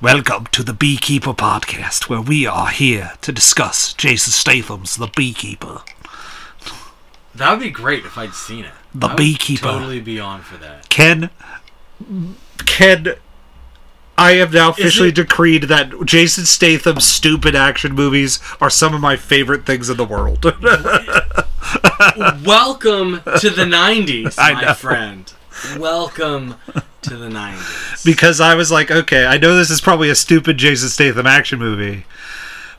Welcome to the Beekeeper Podcast, where we are here to discuss Jason Statham's The Beekeeper. That would be great if I'd seen it. The I would Beekeeper. Totally be on for that. Ken, Ken, I have now officially it- decreed that Jason Statham's stupid action movies are some of my favorite things in the world. Welcome to the '90s, my friend. Welcome to the '90s. because I was like, okay, I know this is probably a stupid Jason Statham action movie,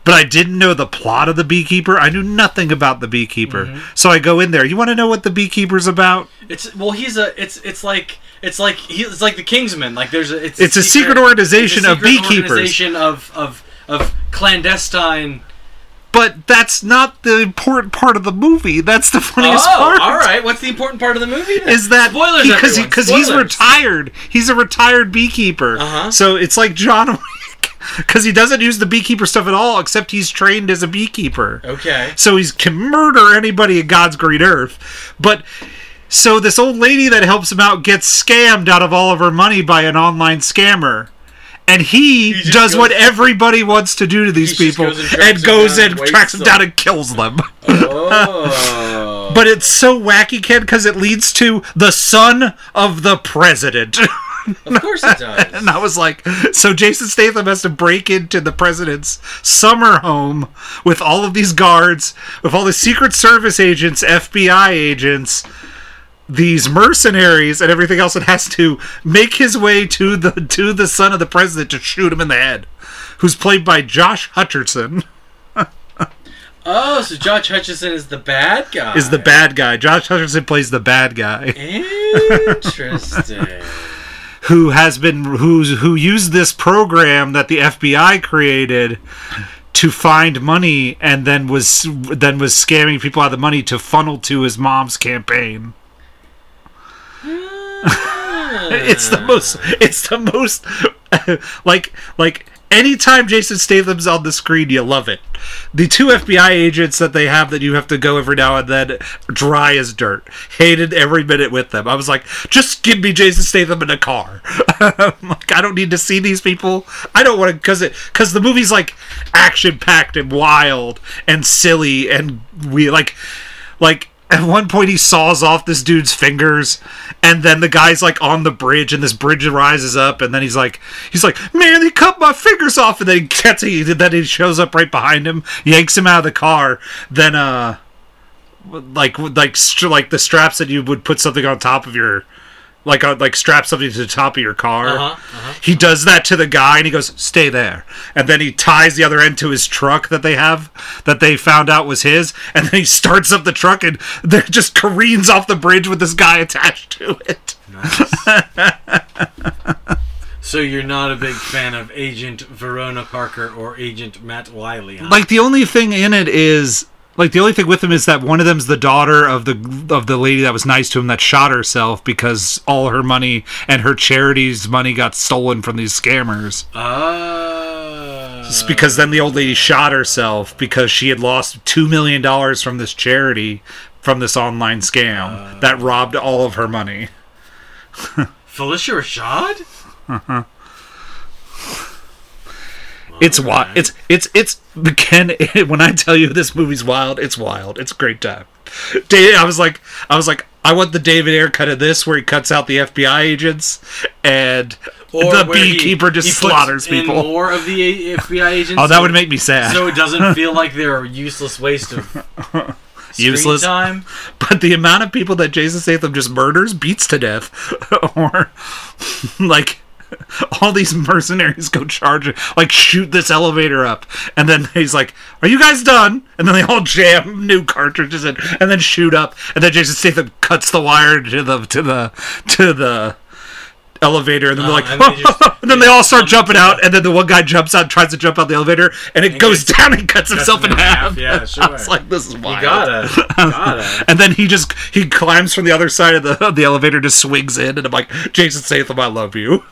but I didn't know the plot of the Beekeeper. I knew nothing about the Beekeeper, Mm-hmm. so I go in there. You want to know what the Beekeeper's about? It's well, he's a. It's it's like it's like he, it's like the Kingsman. Like there's a. It's, It's a secret organization it's a of secret beekeepers. Organization of of of clandestine. But that's not the important part of the movie. That's the funniest part. oh, part. all right. What's the important part of the movie? Then? Is that spoilers? because he, because he's retired? He's a retired beekeeper. Uh-huh. So it's like John Wick because he doesn't use the beekeeper stuff at all, except he's trained as a beekeeper. Okay. So he can murder anybody in God's green earth. But so this old lady that helps him out gets scammed out of all of her money by an online scammer. And he, just does goes- what everybody wants to do to these people goes and and goes and and tracks them them. down and kills them. Oh. But it's so wacky, Ken, because it leads to the son of the president. of course it does. and I was like, so Jason Statham has to break into the president's summer home with all of these guards, with all the Secret Service agents, FBI agents, these mercenaries, and everything else, and has to make his way to the to the son of the president to shoot him in the head, who's played by Josh Hutcherson. Oh, so Josh hutcherson is the bad guy. Is the bad guy. Josh Hutcherson plays the bad guy. Interesting. who has been who's who used this program that the FBI created to find money and then was then was scamming people out of the money to funnel to his mom's campaign. It's the most it's the most like like anytime Jason Statham's on the screen you love it. The two FBI agents that they have that you have to go every now and then dry as dirt. Hated every minute with them. I was like, just give me Jason Statham in a car. like I don't need to see these people. I don't want to cuz it cuz the movie's like action packed and wild and silly and we like like at one point he saws off this dude's fingers and then the guy's like on the bridge and this bridge rises up and then he's like he's like man they cut my fingers off! And then he gets he then he shows up right behind him yanks him out of the car then uh like like like the straps that you would put something on top of your like uh, like strap something to the top of your car. Uh-huh, uh-huh. he does that to the guy and he goes stay there. And then he ties the other end to his truck that they have that they found out was his. And then he starts up the truck and there just careens off the bridge with this guy attached to it. So you're not a big fan of Agent Verona Parker or Agent Matt Wiley, huh? like the only thing in it is like the only thing with him is that one of them's the daughter of the of the lady that was nice to him that shot herself because all her money and her charity's money got stolen from these scammers Ah. It's because then the old lady shot herself because she had lost two million dollars from this charity from this online scam that robbed all of her money. Phylicia Rashad? It's wild. It's it's it's Ken. When I tell you this movie's wild, it's wild. It's a great time. Da- I was like, I was like, I want the David Ayer cut of this where he cuts out the FBI agents and the where he- beekeeper just he slaughters people. More of the FBI agents. Oh, that so- would make me sad. So it doesn't feel like they're a useless waste of Useless. time. but the amount of people that Jason Statham just murders beats to death, or like all these mercenaries go charge like shoot this elevator up, and then he's like, "Are you guys done?" And then they all jam new cartridges in, and then shoot up, and then Jason Statham cuts the wire to the to the to the elevator, and then they're like, Uh, and they just- and then they all start jumping out, and then the one guy jumps out, tries to jump out the elevator, and it goes down and cuts himself in in half. half, yeah, sure. was like, this is wild. You gotta, gotta. And then he just he climbs from the other side of the of the elevator, just swings in, and I'm like, Jason Statham, I love you.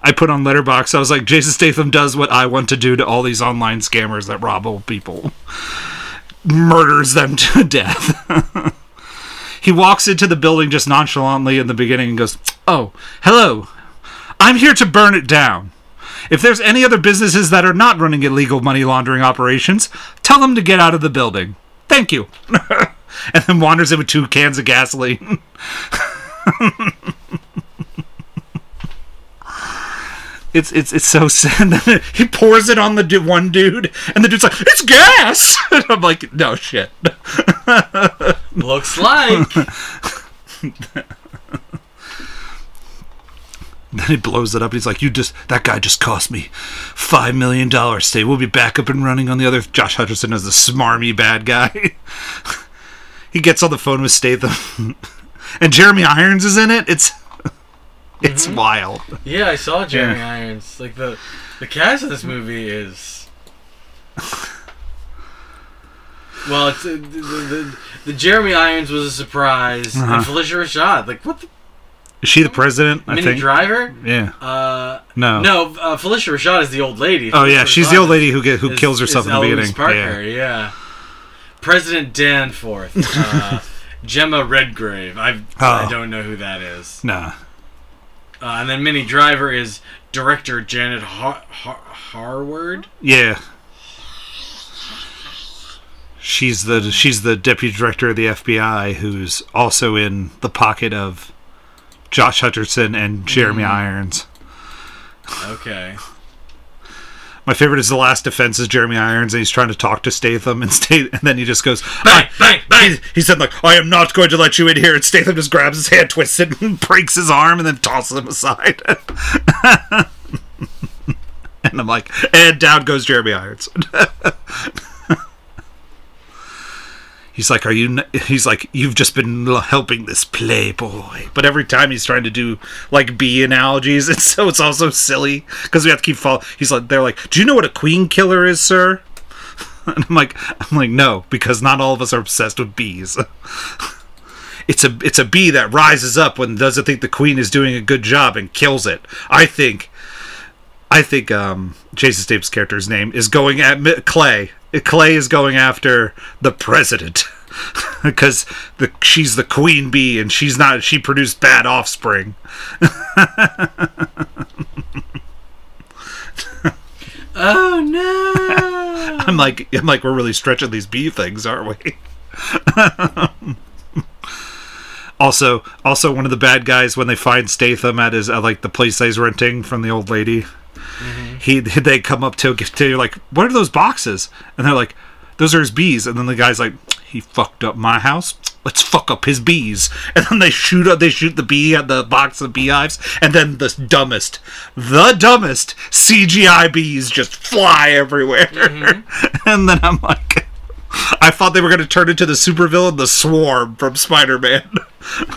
I put on Letterbox. I was like, Jason Statham does what I want to do to all these online scammers that rob old people, murders them to death. he walks into the building just nonchalantly in the beginning and goes, "Oh, hello. I'm here to burn it down. If there's any other businesses that are not running illegal money laundering operations, tell them to get out of the building. Thank you." and then wanders in with two cans of gasoline. It's it's it's so sad. he pours it on the one dude, and the dude's like, "It's gas." And I'm like, "No shit." Looks like. Then he blows it up. He's like, "You just that guy just cost me five million dollars. Stay, we'll be back up and running on the other." Josh Hutcherson as the smarmy bad guy. he gets on the phone with Statham, and Jeremy Irons is in it. It's it's wild. Yeah, I saw Jeremy Yeah. Irons. Like the the cast of this movie is. Well, it's uh, the, the, the, the Jeremy Irons was a surprise, Uh-huh. and Phylicia Rashad. Like what the Is she the president? I Minnie think. Driver? yeah. Uh, No. no, uh, Phylicia Rashad is the old lady. Oh yeah, Phylicia she's the old lady who get who is- kills herself is in the Eloise beginning. Parker, Yeah. yeah. President Danforth. Uh, Jemma Redgrave. I I Oh. don't know who that is. Nah. Uh, and then Minnie Driver is director Janet Har- Har- Harward. Yeah. She's the she's the deputy director of the FBI who's also in the pocket of Josh Hutcherson and Jeremy Mm. Irons. Okay. My favorite is the last defense is Jeremy Irons and he's trying to talk to Statham and Statham and then he just goes Bang, bang, bang. He, he said like I am not going to let you in here and Statham just grabs his hand, twists it, and breaks his arm and then tosses him aside. and I'm like, and down goes Jeremy Irons. He's like, "Are you?" He's like, "You've just been helping this playboy." But every time he's trying to do like bee analogies, and so it's also silly because we have to keep follow. He's like, "They're like, do you know what a queen killer is, sir?" And I'm like, I'm like, no, because not all of us are obsessed with bees. It's a it's a bee that rises up when doesn't think the queen is doing a good job and kills it. I think, I think um, Jason Statham's character's name is going at Clay. Clay is going after the president because the she's the queen bee and she's not. She produced bad offspring. Oh no! I'm like, I'm like, we're really stretching these bee things, aren't we? also, also one of the bad guys when they find Statham at his at like the place he's renting from the old lady, Mm-hmm. he they come up to to like, what are those boxes? And they're like, those are his bees. And then the guy's like, he fucked up my house. Let's fuck up his bees. And then they shoot up, they shoot the bee at the box of beehives, and then the dumbest, the dumbest CGI bees just fly everywhere. Mm-hmm. and then I'm like, I thought they were going to turn into the supervillain, the Swarm from Spider-Man.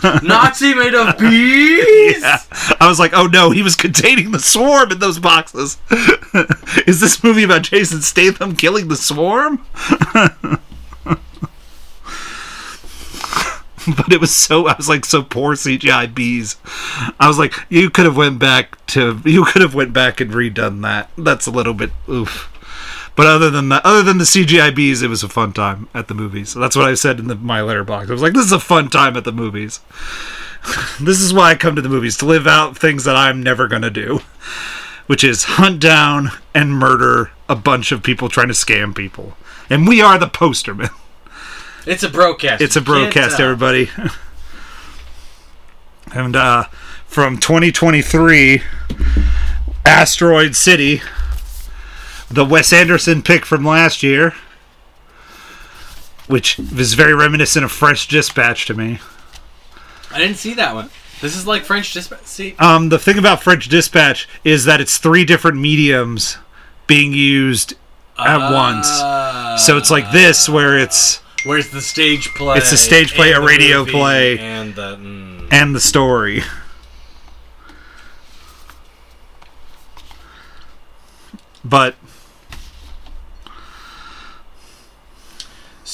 Nazi made of bees. Yeah. I was like, oh no, he was containing the swarm in those boxes. Is this movie about Jason Statham killing the swarm? but it was so I was like so poor CGI bees. I was like, you could have went back to you could have went back and redone that. That's a little bit oof. But other than that, other than the CGI bees, it was a fun time at the movies. So that's what I said in the, my letterbox. I was like, this is a fun time at the movies. this is why I come to the movies to live out things that I'm never gonna do, which is hunt down and murder a bunch of people trying to scam people. And we are the Poster Men. It's a broadcast. It's a broadcast, everybody. and uh, from 2023, Asteroid City, the Wes Anderson pick from last year, which is very reminiscent of French Dispatch to me. I didn't see that one. This is like French Dispatch. See, Um, the thing about French Dispatch is that it's three different mediums being used at once. So it's like this, where it's Where's the stage play? It's a stage play, a radio play. and the. Mm. and the story. But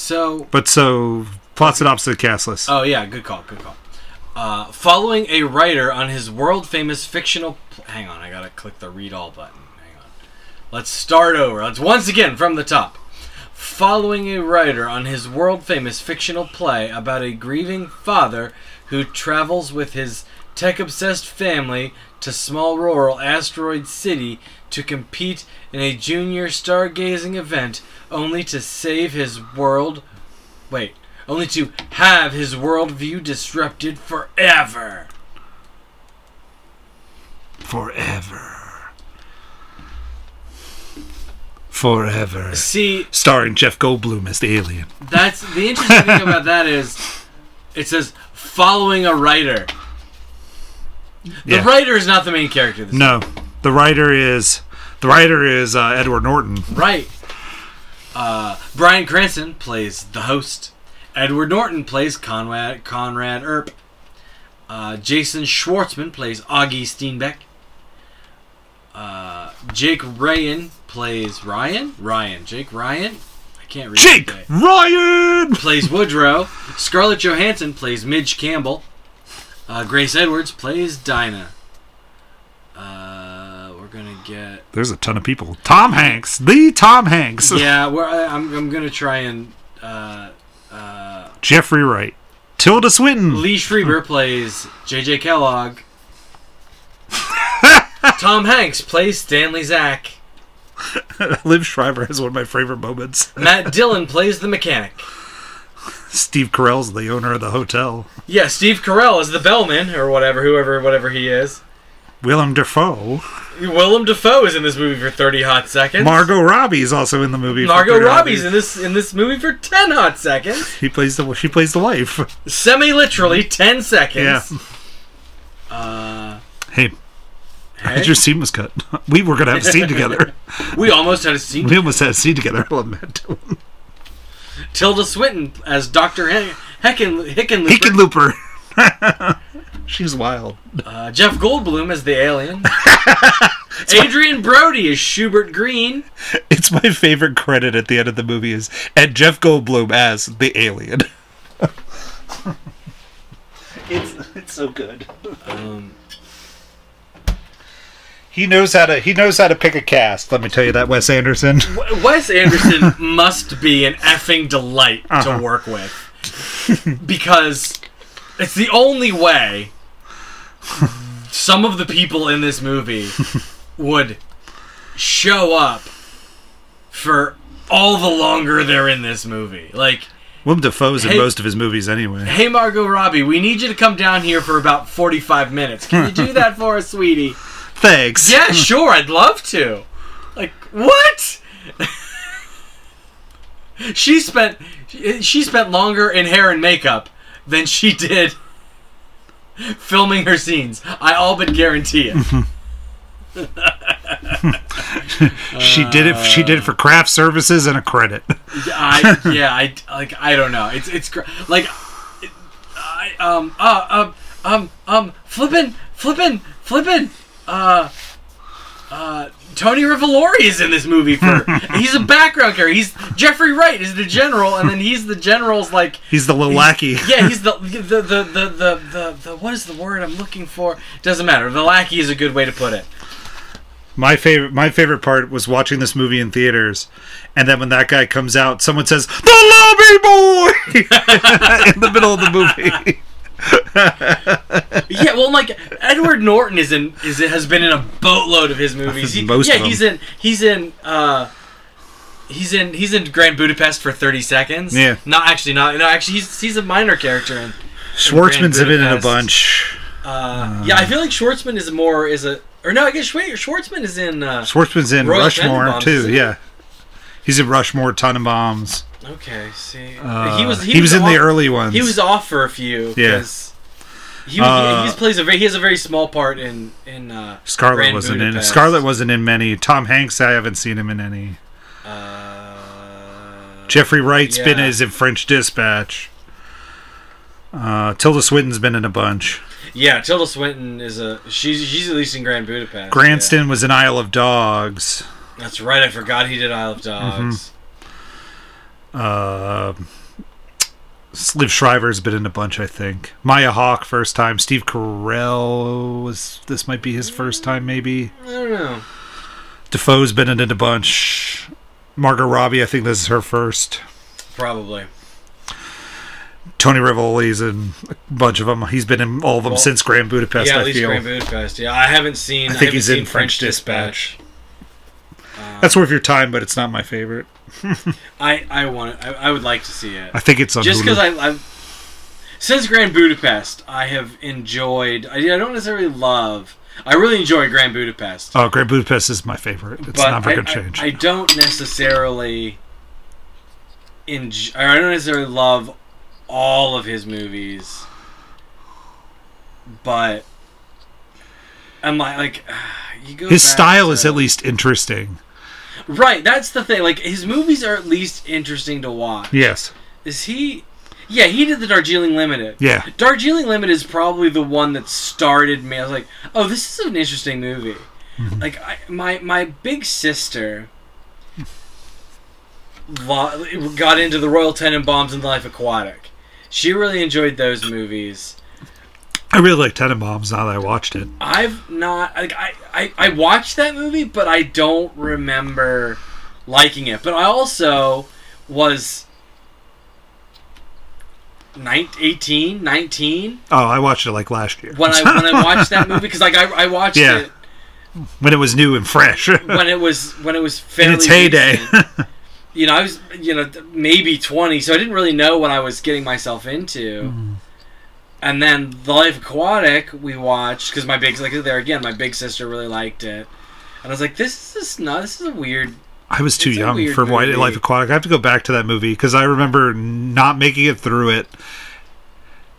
So, but so plot synopsis of cast list. oh yeah, good call, good call. Uh, following a writer on his world famous fictional. Pl- hang on, I gotta click the read all button. Hang on. Let's start over. Let's once again from the top. following a writer on his world famous fictional play about a grieving father who travels with his tech obsessed family to small rural asteroid city to compete in a junior stargazing event only to save his world wait only to have his worldview disrupted forever Forever. Forever. see Starring Jeff Goldblum as the alien. That's the interesting thing about that is it says following a writer. The Yeah. writer is not the main character. No, the writer is the writer is uh, Edward Norton. Right. Uh, Bryan Cranston plays the host. Edward Norton plays Conrad Conrad Earp. Uh, Jason Schwartzman plays Augie Steenbeck. Uh, Jake Ryan plays Ryan. Ryan. Jake Ryan. I can't read. Jake. Ryan. plays Woodrow. Scarlett Johansson plays Midge Campbell. Uh, Grace Edwards plays Dinah. Uh, we're gonna get There's a ton of people. Tom Hanks, the Tom Hanks. yeah. I'm I'm gonna try and uh, uh, Jeffrey Wright, Tilda Swinton. Lee Schreiber plays J.J. Kellogg. Tom Hanks plays Stanley Zak. Liev Schreiber has one of my favorite moments. Matt Dillon plays the mechanic. Steve Carell's the owner of the hotel. Yeah, Steve Carell is the bellman or whatever, whoever, whatever he is. Willem Dafoe. Willem Dafoe is in this movie for 30 hot seconds. Margot Robbie's also in the movie. Margot Robbie's in Robbie. this in this movie for 10 hot seconds. He plays the she plays the wife. Semi literally 10 seconds. Yeah. Uh, Hey, hey, your scene was cut. We were gonna have a scene together. we almost had a scene. We almost had a scene together. I love Matt Tilda Swinton as Dr. He- Hecken, Hickenlooper. Hickenlooper. She's wild. Uh, Jeff Goldblum as the alien. Adrien Brody is Schubert Green. It's my favorite credit at the end of the movie is and Jeff Goldblum as the alien. it's it's so good. Um, He knows how to he knows how to pick a cast. Let me tell you that Wes Anderson. W- Wes Anderson must be an effing delight Uh-huh. to work with. because it's the only way some of the people in this movie would show up for all the longer they're in this movie. Like, Willem Dafoe's in most of his movies anyway. hey, Margot Robbie, we need you to come down here for about 45 minutes. Can you do that for us, sweetie? Thanks. Yeah, sure, I'd love to. Like, what? she spent she spent longer in hair and makeup than she did filming her scenes. I all but guarantee it. She did it she did it for craft services and a credit. I yeah, I like I don't know. It's it's like it, I um uh um um um flippin' flippin' flippin' uh uh Tony Revolori is in this movie for he's a background character. He's Jeffrey Wright is the general and then he's the general's like He's the little lackey. yeah, he's the the, the the the the the what is the word I'm looking for? Doesn't matter. The lackey is a good way to put it. My favorite my favorite part was watching this movie in theaters and then when that guy comes out, someone says, The lobby boy in the middle of the movie. Yeah, well, like Edward Norton is in is has been in a boatload of his movies. He- Most yeah, of them. he's in he's in uh he's in he's in Grand Budapest for thirty seconds. Yeah. not actually not no actually he's he's a minor character in. Schwartzman's Grand been in a bunch. Uh, yeah, I feel like Schwartzman is more is a or no, I guess Schwa- Schwartzman is in. Uh, Schwartzman's in Royal Rushmore too, yeah. He's in Rushmore, Tenenbaums. Okay, see, Uh, he was he, was, in off, the early ones. He was off for a few. Yeah. He, Uh, he, he plays a very he has a very small part in in uh, Scarlet Grand wasn't in. Scarlet wasn't in many. Tom Hanks, I haven't seen him in any. uh, Jeffrey Wright's been yeah. is in French Dispatch. Uh, Tilda Swinton's been in a bunch. Yeah, Tilda Swinton is a she's she's at least in Grand Budapest. Cranston was in Isle of Dogs. That's right. I forgot he did Isle of Dogs. Uh, Liv Shriver's been in a bunch, I think. Maya Hawke first time. Steve Carell was this might be his first time, maybe. I don't know. Dafoe's been in a bunch. Margot Robbie, I think this is her first. Probably. Tony Rivoli's in a bunch of them. He's been in all of them Well, since Grand Budapest. yeah, I at least feel. Grand Budapest. Yeah, I haven't seen. I think haven't he's in French Dispatch. Um, That's worth your time, but it's not my favorite. I I want. I, I would like to see it. I think it's on just because I, I since Grand Budapest, I have enjoyed. I, I don't necessarily love. I really enjoy Grand Budapest, Oh, Grand Budapest is my favorite. It's but never I, to change. I, don't necessarily. Enjoy, I don't necessarily love all of his movies, but I'm like like you go. His style to- is at least interesting. Right. That's the thing. Like his movies are at least interesting to watch. Yes. Is he? Yeah, he did the Darjeeling Limited. Yeah. Darjeeling Limited is probably the one that started me. I was like, oh, this is an interesting movie. Mm-hmm. Like, I, my my big sister lo- got into the Royal Tenenbaums and Life Aquatic. She really enjoyed those movies. I really like Tenenbaums now that I watched it. I've not like I, I I watched that movie, but I don't remember liking it. But I also was. 19, 18, 19 Oh, I watched it like last year. when I when I watched that movie because like I, I watched Yeah. it when it was new and fresh. when it was when it was In fairly its heyday. you know, I was you know maybe twenty, so I didn't really know what I was getting myself into. Mm-hmm. And then the Life Aquatic we watched because my big like there again my big sister really liked it, and I was like this is not this is a weird I was too young for White. Life Aquatic. I have to go back to that movie because I remember not making it through it.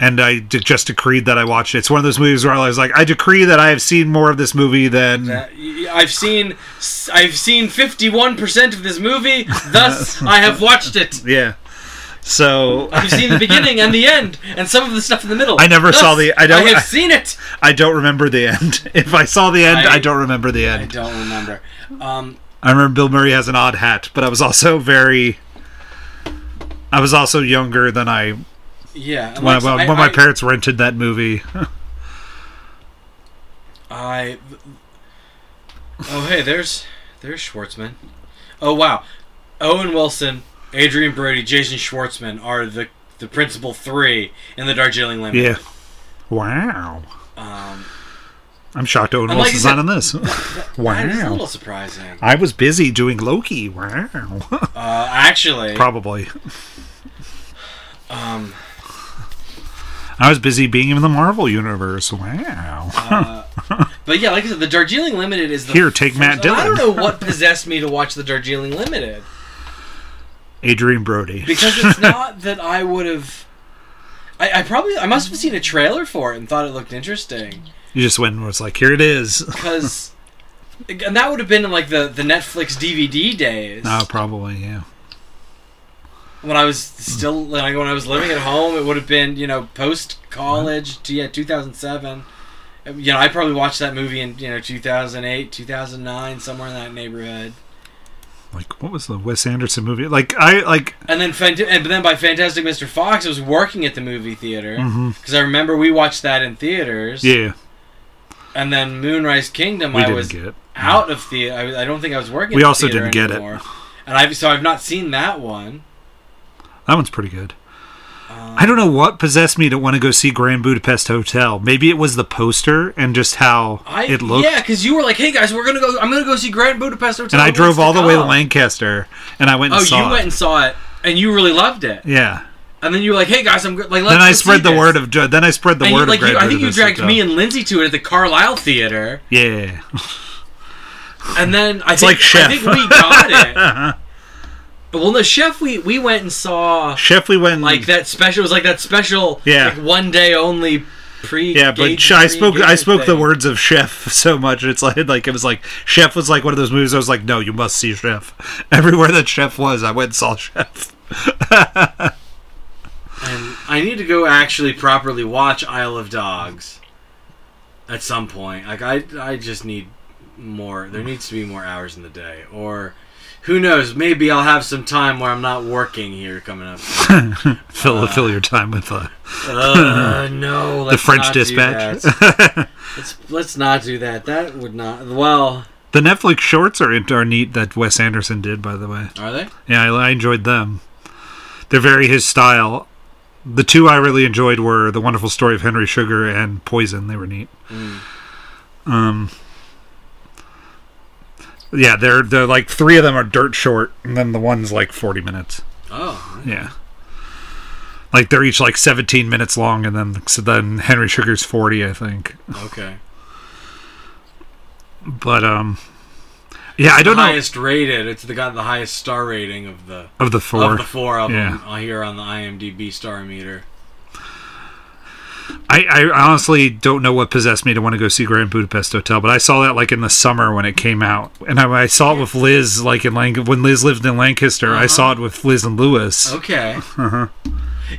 And I de- just decreed that I watched it. It's one of those movies where I was like, I decree that I have seen more of this movie than. that I've seen I've seen fifty one percent of this movie, thus I have watched it. Yeah. So I've seen the beginning and the end, and some of the stuff in the middle. I never saw the- I don't- I have I- seen it. I don't remember the end. If I saw the end, I, I- don't remember the end. I don't remember. Um, I remember Bill Murray has an odd hat, but I was also very. I was also younger than I yeah. when, like, when, I, when my parents rented that movie. I. Oh hey, there's there's Schwartzman. Oh wow, Owen Wilson, Adrien Brody, Jason Schwartzman are the the principal three in the Darjeeling Limited. yeah. Wow. Um, I'm shocked Owen And like Wilson's you not in this. that a wow. little surprising. I was busy doing Loki. Wow. Uh, actually, Probably. um, I was busy being in the Marvel universe. Wow. uh, but yeah, like I said, the Darjeeling Limited is the Here, take Matt Dillon. I don't know what possessed me to watch the Darjeeling Limited. Adrien Brody. because it's not that I would have. I, I probably I must have seen a trailer for it and thought it looked interesting you just went and was like, here it is. because, and that would have been in like the the Netflix DVD days Oh, probably, yeah. when I was still like when I was living at home. It would have been you know post college uh-huh. to yeah 2007. You know I probably watched that movie in you know 2008 2009 somewhere in that neighborhood. Like, what was the Wes Anderson movie? Like, I, like, And then, Fant- and then by Fantastic Mr. Fox, I was working at the movie theater mhm. because I remember we watched that in theaters. yeah, And then Moonrise Kingdom, we I was get out of theater. I, I don't think I was working. We at the also theater didn't get it. And I've so I've not seen that one. That one's pretty good. Um, I don't know what possessed me to want to go see Grand Budapest Hotel. Maybe it was the poster and just how I, it looked. yeah, because you were like, "Hey guys, we're gonna go. I'm gonna go see Grand Budapest Hotel." and I drove all the way to? Lancaster, and I went and Oh, saw you it. went and saw it, and you really loved it. yeah. And then you were like, "Hey guys, I'm go- like." Let's, Then I spread the this." word of then I spread the And you, word like, of you, I think you dragged me and Lindsay to it at the Carlisle Theater, Yeah. and then I It's think like Chef. I think we got it. well, no, Chef, we we went and saw Chef, we went like that special. It was like that special, Yeah. like one day only pre. Yeah, but sh- I spoke I pre-engagement spoke the words of Chef so much. It's like like it was like Chef was like one of those movies. I was like, no, you must see Chef. Everywhere that Chef was, I went and saw Chef. And I need to go actually properly watch Isle of Dogs at some point. Like I, I just need more. There needs to be more hours in the day, or who knows? Maybe I'll have some time where I'm not working here coming up. fill fill your time with uh, Uh, no, the French not do Dispatch. that. Let's let's not do that. That would not. Well, The Netflix shorts are are neat that Wes Anderson did, by the way. Are they? Yeah, I, I enjoyed them. They're very his style. The two I really enjoyed were The Wonderful Story of Henry Sugar and Poison. They were neat. Mm. Um, yeah, they're they're like three of them are dirt short, and then the one's like forty minutes. Oh. Yeah, like they're each like seventeen minutes long, and then so then Henry Sugar's forty, I think. Okay. But um, yeah, I don't the know highest rated. It's the got the highest star rating of the of the four. of the four of Yeah. them here on the IMDb star meter. I, I honestly don't know what possessed me to want to go see Grand Budapest Hotel, but I saw that like in the summer when it came out, and I, I saw it with Liz like in Lanc- when Liz lived in Lancaster. I Uh-huh. saw it with Liz and Lewis. Okay. Uh-huh.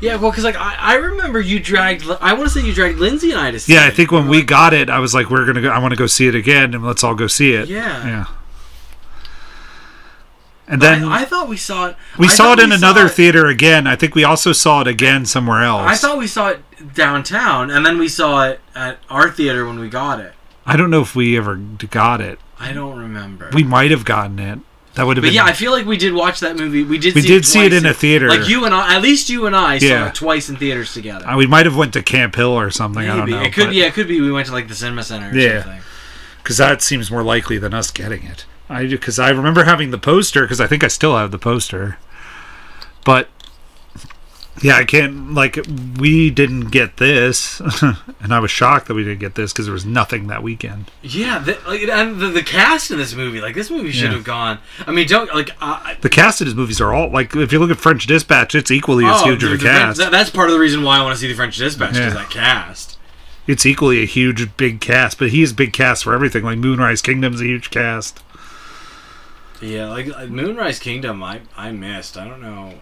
Yeah, well, because like I, I remember you dragged. I want to say you dragged Lindsay and I to see. Yeah, I think when we got it, I was like, "We're gonna go. I want to go see it again, and let's all go see it." Yeah. yeah. And then I, I thought we saw it. we I saw it in another it- theater again. I think we also saw it again somewhere else. I thought we saw it downtown, and then we saw it at our theater when we got it. I don't know if we ever got it. I don't remember. We might have gotten it. That would have but been. yeah, I feel like we did watch that movie. We did. We see did it see it in a theater. Like you and I, at least you and I Yeah. saw it twice in theaters together. Uh, we might have went to Camp Hill or something. I don't Maybe know. it could. but- Yeah, it could be. We went to like the cinema center or Yeah. because that seems more likely than us getting it. I do because I remember having the poster because I think I still have the poster, but yeah, I can't like we didn't get this, and I was shocked that we didn't get this because there was nothing that weekend. Yeah, the, like, and the, the cast in this movie, like this movie should Yeah. have gone. I mean, don't like. Uh, The cast of his movies are all like if you look at French Dispatch, it's equally as oh, huge of a French- cast. that- that's part of the reason why I want to see the French Dispatch because Yeah. that cast. It's equally a huge big cast, but he's big cast for everything. Like Moonrise Kingdom's a huge cast. Yeah, like, like Moonrise Kingdom, I I missed. I don't know.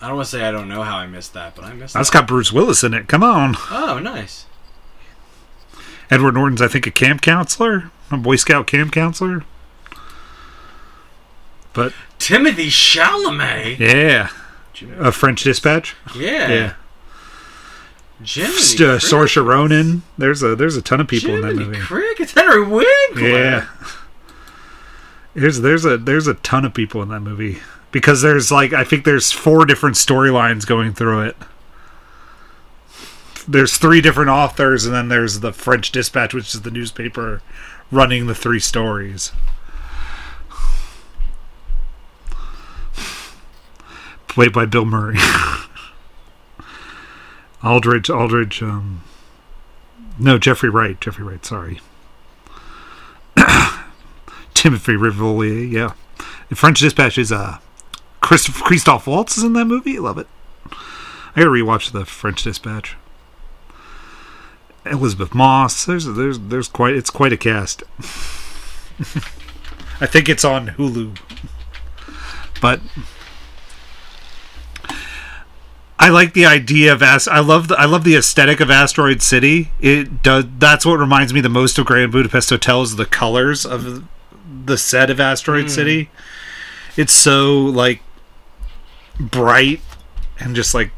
I don't want to say I don't know how I missed that, but I missed. That's that. got Bruce Willis in it. Come on. Oh, nice. Edward Norton's, I think, a camp counselor, a Boy Scout camp counselor. But Timothée Chalamet. yeah, a French Dispatch. Yeah. Yeah, Jiminy St- uh, Saoirse Ronan. There's a there's a ton of people in that Jiminy movie. Cricket. Henry Winkler. Yeah, there's there's a there's a ton of people in that movie because there's like I think there's four different storylines going through it. There's three different authors, and then there's the French Dispatch, which is the newspaper running the three stories. Played by Bill Murray. Aldridge, Aldridge, um, no, Jeffrey Wright, Jeffrey Wright, sorry. Timothy Rivolier, yeah. The French Dispatch is uh Christoph Christoph Waltz is in that movie. Love it. I gotta rewatch the French Dispatch. Elisabeth Moss. There's there's there's quite it's quite a cast. I think it's on Hulu. But I like the idea of Ast- I love the I love the aesthetic of Asteroid City. It does that's what reminds me the most of Grand Budapest Hotel is the colors of the set of Asteroid hmm. City. It's so like bright and just like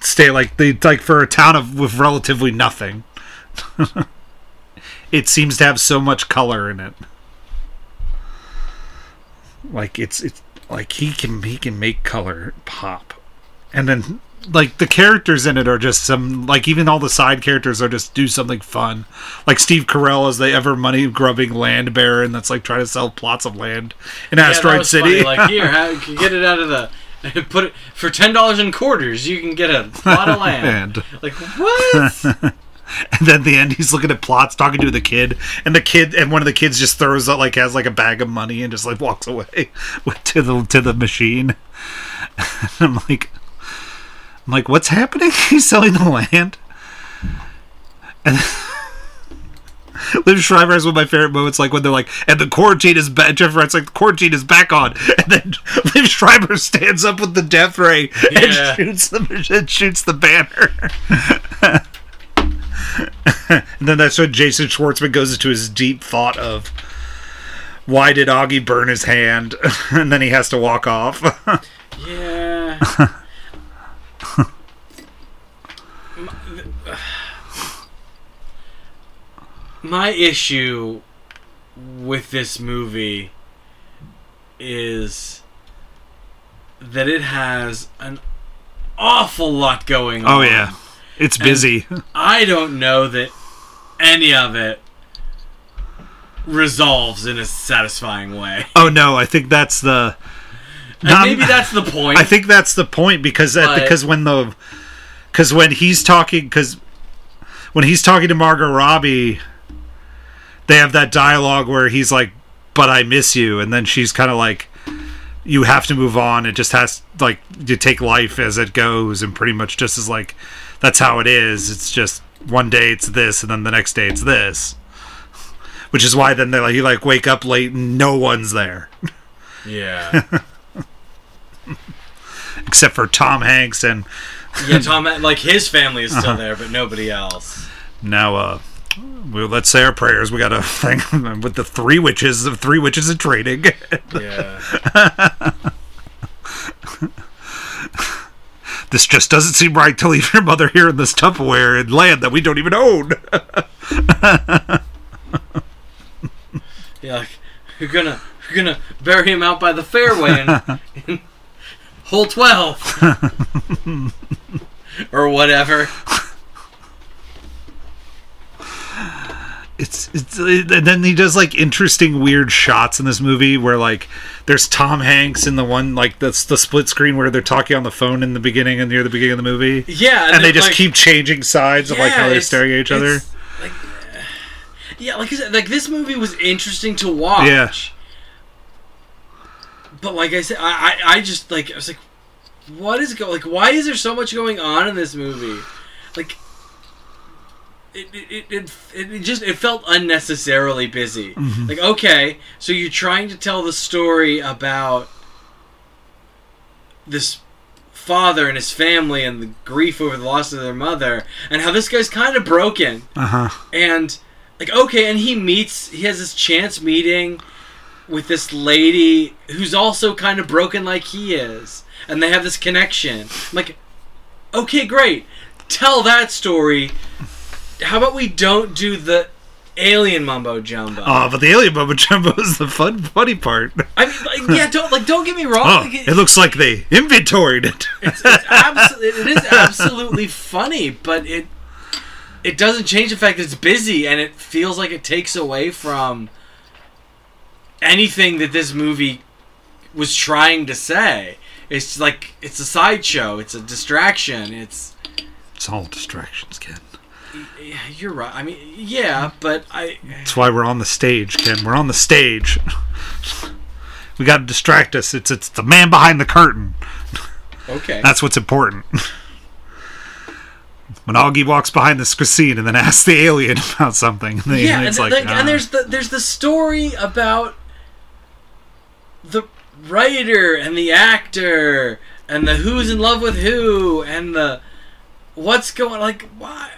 stay like they like for a town of with relatively nothing. it seems to have so much color in it. Like it's it's like he can he can make color pop. And then like the characters in it are just some like even all the side characters are just do something fun. Like Steve Carell as the ever money grubbing land baron that's like trying to sell plots of land in Yeah, Asteroid City. funny. Like here, get it out of the. Put it for ten dollars in quarters. You can get a plot of land. and Like what? And then at the end, he's looking at plots, talking to the kid, and the kid and one of the kids just throws out like has like a bag of money and just like walks away with, to the to the machine. And I'm like, I'm like, what's happening? He's selling the land. And Liev Schreiber has one of my favorite moments, like when they're like, and the quarantine is back. Jeff Wright's like, the quarantine is back on, and then Liev Schreiber stands up with the death ray and shoots the and shoots the banner. and then that's when Jason Schwartzman goes into his deep thought of why did Augie burn his hand, and then he has to walk off. yeah. My issue with this movie is that it has an awful lot going oh, on. Oh yeah, it's busy. I don't know that any of it resolves in a satisfying way. oh no, I think that's the. And Not- maybe that's the point. I think that's the point because uh, But- because when the because when he's talking because when he's talking to Margot Robbie, they have that dialogue where he's like, "But I miss you," and then she's kind of like, "You have to move on. It just has like you take life as it goes," and pretty much just is like, "That's how it is. It's just one day it's this, and then the next day it's this." Which is why then they like you like wake up late and no one's there yeah. except for Tom Hanks and Yeah, Tom, like his family is Uh-huh. still there, but nobody else. Now, uh, well, let's say our prayers. We got a thing with the three witches, the three witches in training. Yeah. this just doesn't seem right to leave your mother here in this Tupperware in land that we don't even own. Yeah, like, you're gonna you're gonna bury him out by the fairway in, in hole twelve. or whatever. It's, it's and then he does like interesting weird shots in this movie where like there's Tom Hanks in the one like that's the split screen where they're talking on the phone in the beginning and near the beginning of the movie. Yeah, And they just like, keep changing sides of like how they're staring at each other. Like, yeah, like said, like this movie was interesting to watch. Yeah. But like I said, I, I, I just like I was like, what is go like? Why is there so much going on in this movie? Like, it it it, it, just it felt unnecessarily busy. Mm-hmm. Like, okay, so you're trying to tell the story about this father and his family and the grief over the loss of their mother and how this guy's kind of broken Uh huh. and like okay and he meets he has this chance meeting with this lady who's also kind of broken like he is and they have this connection I'm like okay great tell that story how about we don't do the alien mumbo jumbo Oh, but the alien mumbo jumbo is the fun, funny part. i mean like yeah don't like don't get me wrong Oh, like, it looks like they inventoried it. it's, it's abso- it is absolutely funny, but it it doesn't change the fact that it's busy and it feels like it takes away from anything that this movie was trying to say. It's like it's a sideshow. It's a distraction. It's It's all distractions, Ken. Yeah, you're right. I mean, yeah, but I That's why we're on the stage, Ken. We're on the stage. We got to distract us. It's it's the man behind the curtain. okay. That's what's important. When Augie walks behind the screen and then asks the alien about something, then yeah, and, like, like, ah. and there's the there's the story about the writer and the actor and the who's in love with who and the what's going like why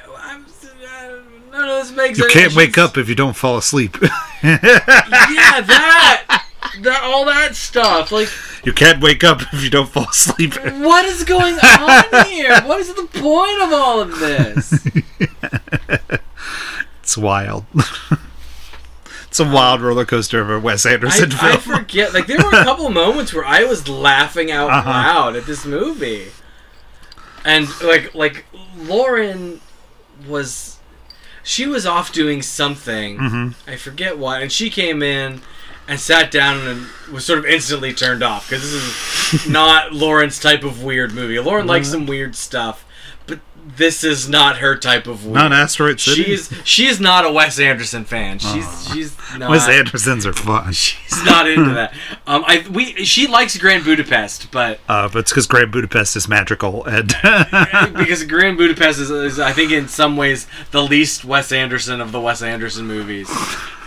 none of this makes you any can't wake up if you don't fall asleep. yeah that that all that stuff like you can't wake up if you don't fall asleep. what is going on here what is the point of all of this It's wild. it's a wild roller coaster of a Wes I, Anderson I film. forget. Like there were a couple moments where I was laughing out Uh-huh. loud at this movie, and like like Lauren was, she was off doing something. Mhm. I forget what, and she came in and sat down and was sort of instantly turned off because this is not Lauren's type of weird movie. Lauren likes some weird stuff, this is not her type of weird. Not Asteroid City. She is she is not a Wes Anderson fan. She's she's not. Wes Andersons are fun. She's not into that. Um, I we she likes Grand Budapest, but Uh, but it's because Grand Budapest is magical and because Grand Budapest is, is, I think, in some ways, the least Wes Anderson of the Wes Anderson movies.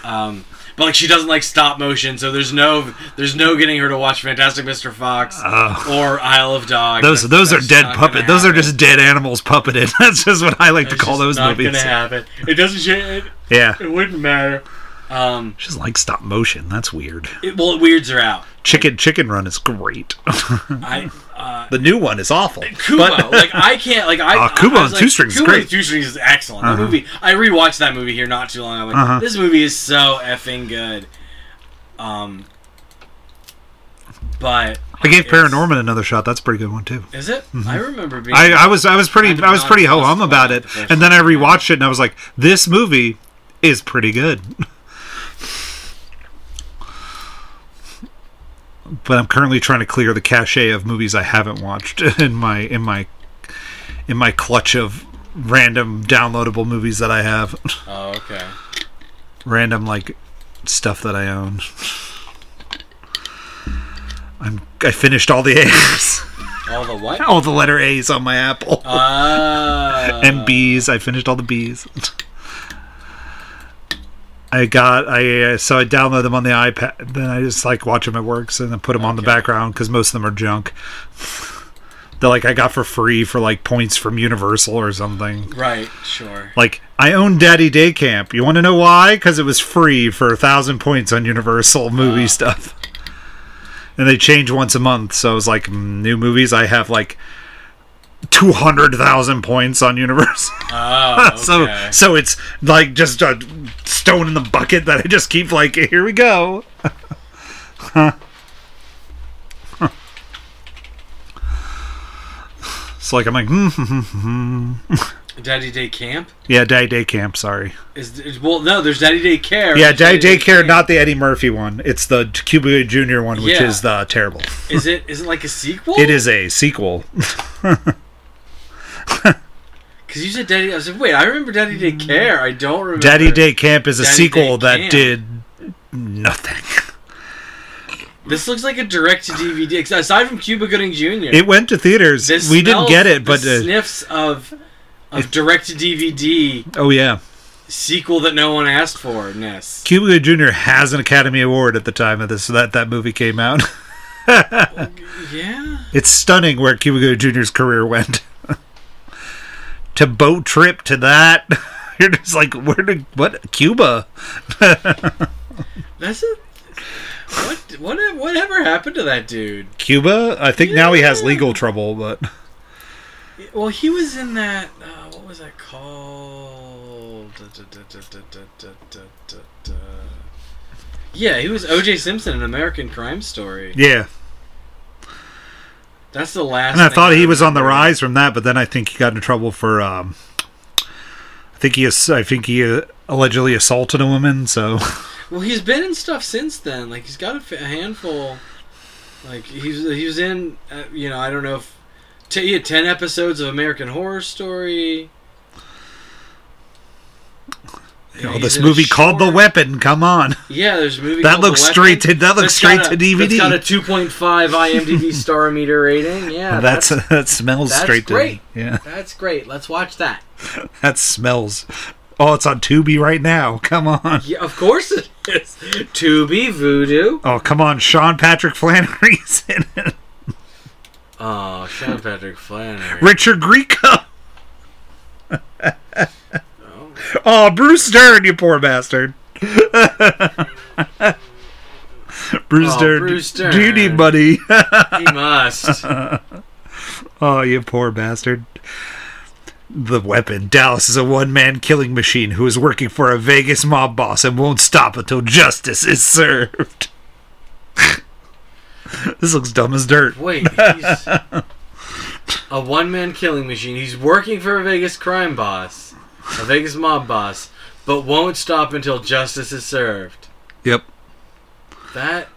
Um, but like she doesn't like stop motion, so there's no there's no getting her to watch Fantastic Mr. Fox Oh. or Isle of Dogs. those That's- those are dead not puppet. Those are just dead animals puppeted. That's just what I like to call those not movies. gonna happen. It doesn't. It, Yeah, it wouldn't matter. Um, just like stop motion. That's weird. it, well, it weirds her out. Chicken Chicken Run is great. I uh, the new one is awful. Kubo. But- like I can't. Like I. Uh, Kubo I and like, Two Strings is Kubo great. Two Strings is excellent. Uh-huh. movie. I rewatched that movie here not too long ago. Like, Uh-huh. This movie is so effing good. Um, but I gave Paranorman another shot. That's a pretty good one too. Is it? I remember being. I, I was I was pretty I was pretty ho hum about it, and then I rewatched it and I was like, this movie is pretty good. but I'm currently trying to clear the cache of movies I haven't watched in my in my in my clutch of random downloadable movies that I have, oh, okay. random like stuff that I own. I'm I finished all the A's, All the what? all the letter A's on my Apple. Uh, and B's. I finished all the bees. I got I uh, so I download them on the iPad. Then I just like watch them at work, so then put them on the background because most of them are junk. They're like I got for free for like points from Universal or something. Right. Sure. Like I own Daddy Day Camp. You want to know why? Because it was free for a thousand points on Universal movie stuff. And they change once a month, so it was like mm, new movies. I have like two hundred thousand points on Universal. Oh, okay. so so it's like just a stone in the bucket that I just keep like here we go. It's like I'm like hmm, hmm, hmm, hmm. Daddy Day Camp yeah, Daddy Day Camp. Sorry, is, well, no. There's Daddy Day Care. yeah, There's Daddy Day Care, Camp. not the Eddie Murphy one. It's the Cuba Jr. one, which Yeah. is the terrible. Is it? Is it like a sequel? It is a sequel. Because you said Daddy. I was like, wait. I remember Daddy Day Care. I don't remember. Daddy Day Camp is a Daddy sequel Day that Camp. did nothing. This looks like a direct to DVD. Aside from Cuba Gooding Jr. It went to theaters. This we didn't smells- get it, the but uh, sniffs of of direct to DVD oh yeah. sequel that no one asked for. Ness. Cuba Gooding Jr. has an Academy Award at the time of this that that movie came out. Yeah. it's stunning where Cuba Gooding Jr.'s career went to boat trip to that. You're just like, where did what Cuba? That's it. What what whatever happened to that dude? Cuba. I think yeah. now he has legal trouble, but well, he was in that. Uh, what was that called? Da, da, da, yeah, he was O.J. Simpson in American Crime Story. Yeah. That's the last. And I thought he was on the rise from that, but then I think he got into trouble for. Um, I think he is. I think he uh, allegedly assaulted a woman. So Well, he's been in stuff since then. Like he's got a, handful. Like he's he was in. Uh, you know, I don't know if. T- he had ten episodes of American Horror Story. You know, this movie called The Weapon. Come on, Yeah, there's a movie. That called The looks Weapon straight to- that looks that's straight got to a- DVD. That's got a 2.5 IMDb star meter rating. Yeah, that's, that smells that's straight great. to yeah. that's great. Let's watch that. That smells. Oh, it's on Tubi right now. Come on. Yeah, of course it is. Tubi Voodoo. Oh, come on. Sean Patrick Flanery's in it. Oh, Sean Patrick Flanery. Richard Grieco. Oh, Bruce Dern, you poor bastard. Bruce Oh, Dern. Bruce Do you need money? he must. oh, you poor bastard. The weapon. Dallas is a one man killing machine who is working for a Vegas mob boss and won't stop until justice is served. this looks dumb as dirt. Wait, he's a one-man killing machine. He's working for a Vegas crime boss, a Vegas mob boss, but won't stop until justice is served. Yep. That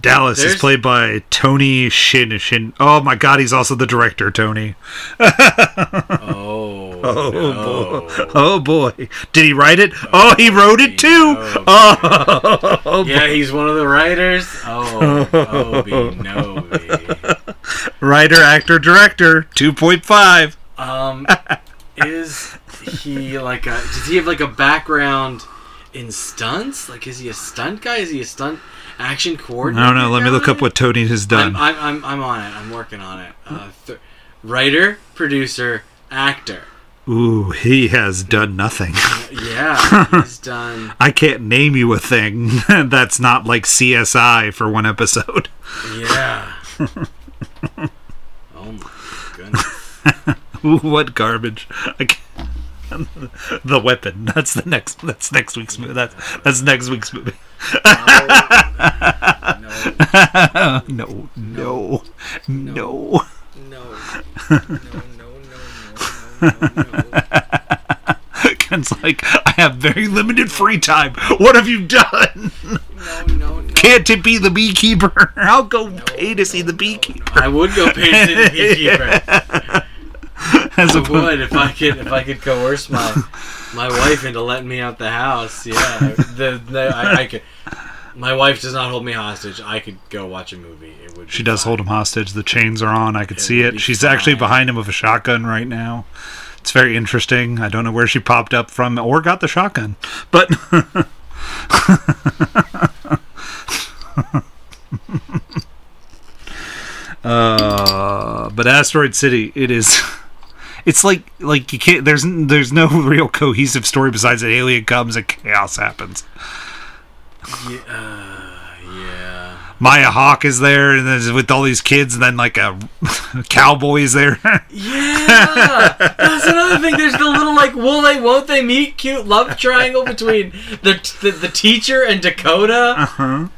Dallas is played by Tony Shin Shin. Oh my god, he's also the director, Tony. oh Oh no. boy. Oh boy. Did he write it? Oh, he wrote it too. no. Oh. Yeah, he's one of the writers. Oh, Obi Nobi. Writer, actor, director, 2.5. Um, is he like a? Does he have like a background in stunts? Like, is he a stunt guy? Is he a stunt action coordinator? I don't know. Let me look up what Tony has done. I'm, I'm, I'm, I'm on it. I'm working on it. Uh, th- writer, producer, actor. Ooh, he has done nothing. Yeah, he's done. I can't name you a thing that's not like CSI for one episode. Yeah. oh my goodness. Ooh, what garbage. I the weapon. That's the next. That's next week's movie. That's that's next week's movie. No, no, no, no. no, no, no, no, no, no, no. Ken's like, I have very limited free time. What have you done? No, no, no. Can't it be the beekeeper? I'll go pay to see the beekeeper. I would go pay to see the beekeeper. As I would if I could if I could coerce my my wife into letting me out the house. Yeah, the, the I, I could. My wife does not hold me hostage. I could go watch a movie. It would. She does fine. hold him hostage. The chains are on. I could see it. She's actually behind him with a shotgun right now. It's very interesting. I don't know where she popped up from or got the shotgun, but uh, but Asteroid City, it is. It's like like you can't. There's there's no real cohesive story besides an alien comes and chaos happens. Yeah, uh, yeah. Maya Hawke is there, and then with all these kids, and then like a cowboy is there. Yeah, that's another thing. There's the little like, will they, won't they meet? Cute love triangle between the the, the teacher and Dakota. uh-huh.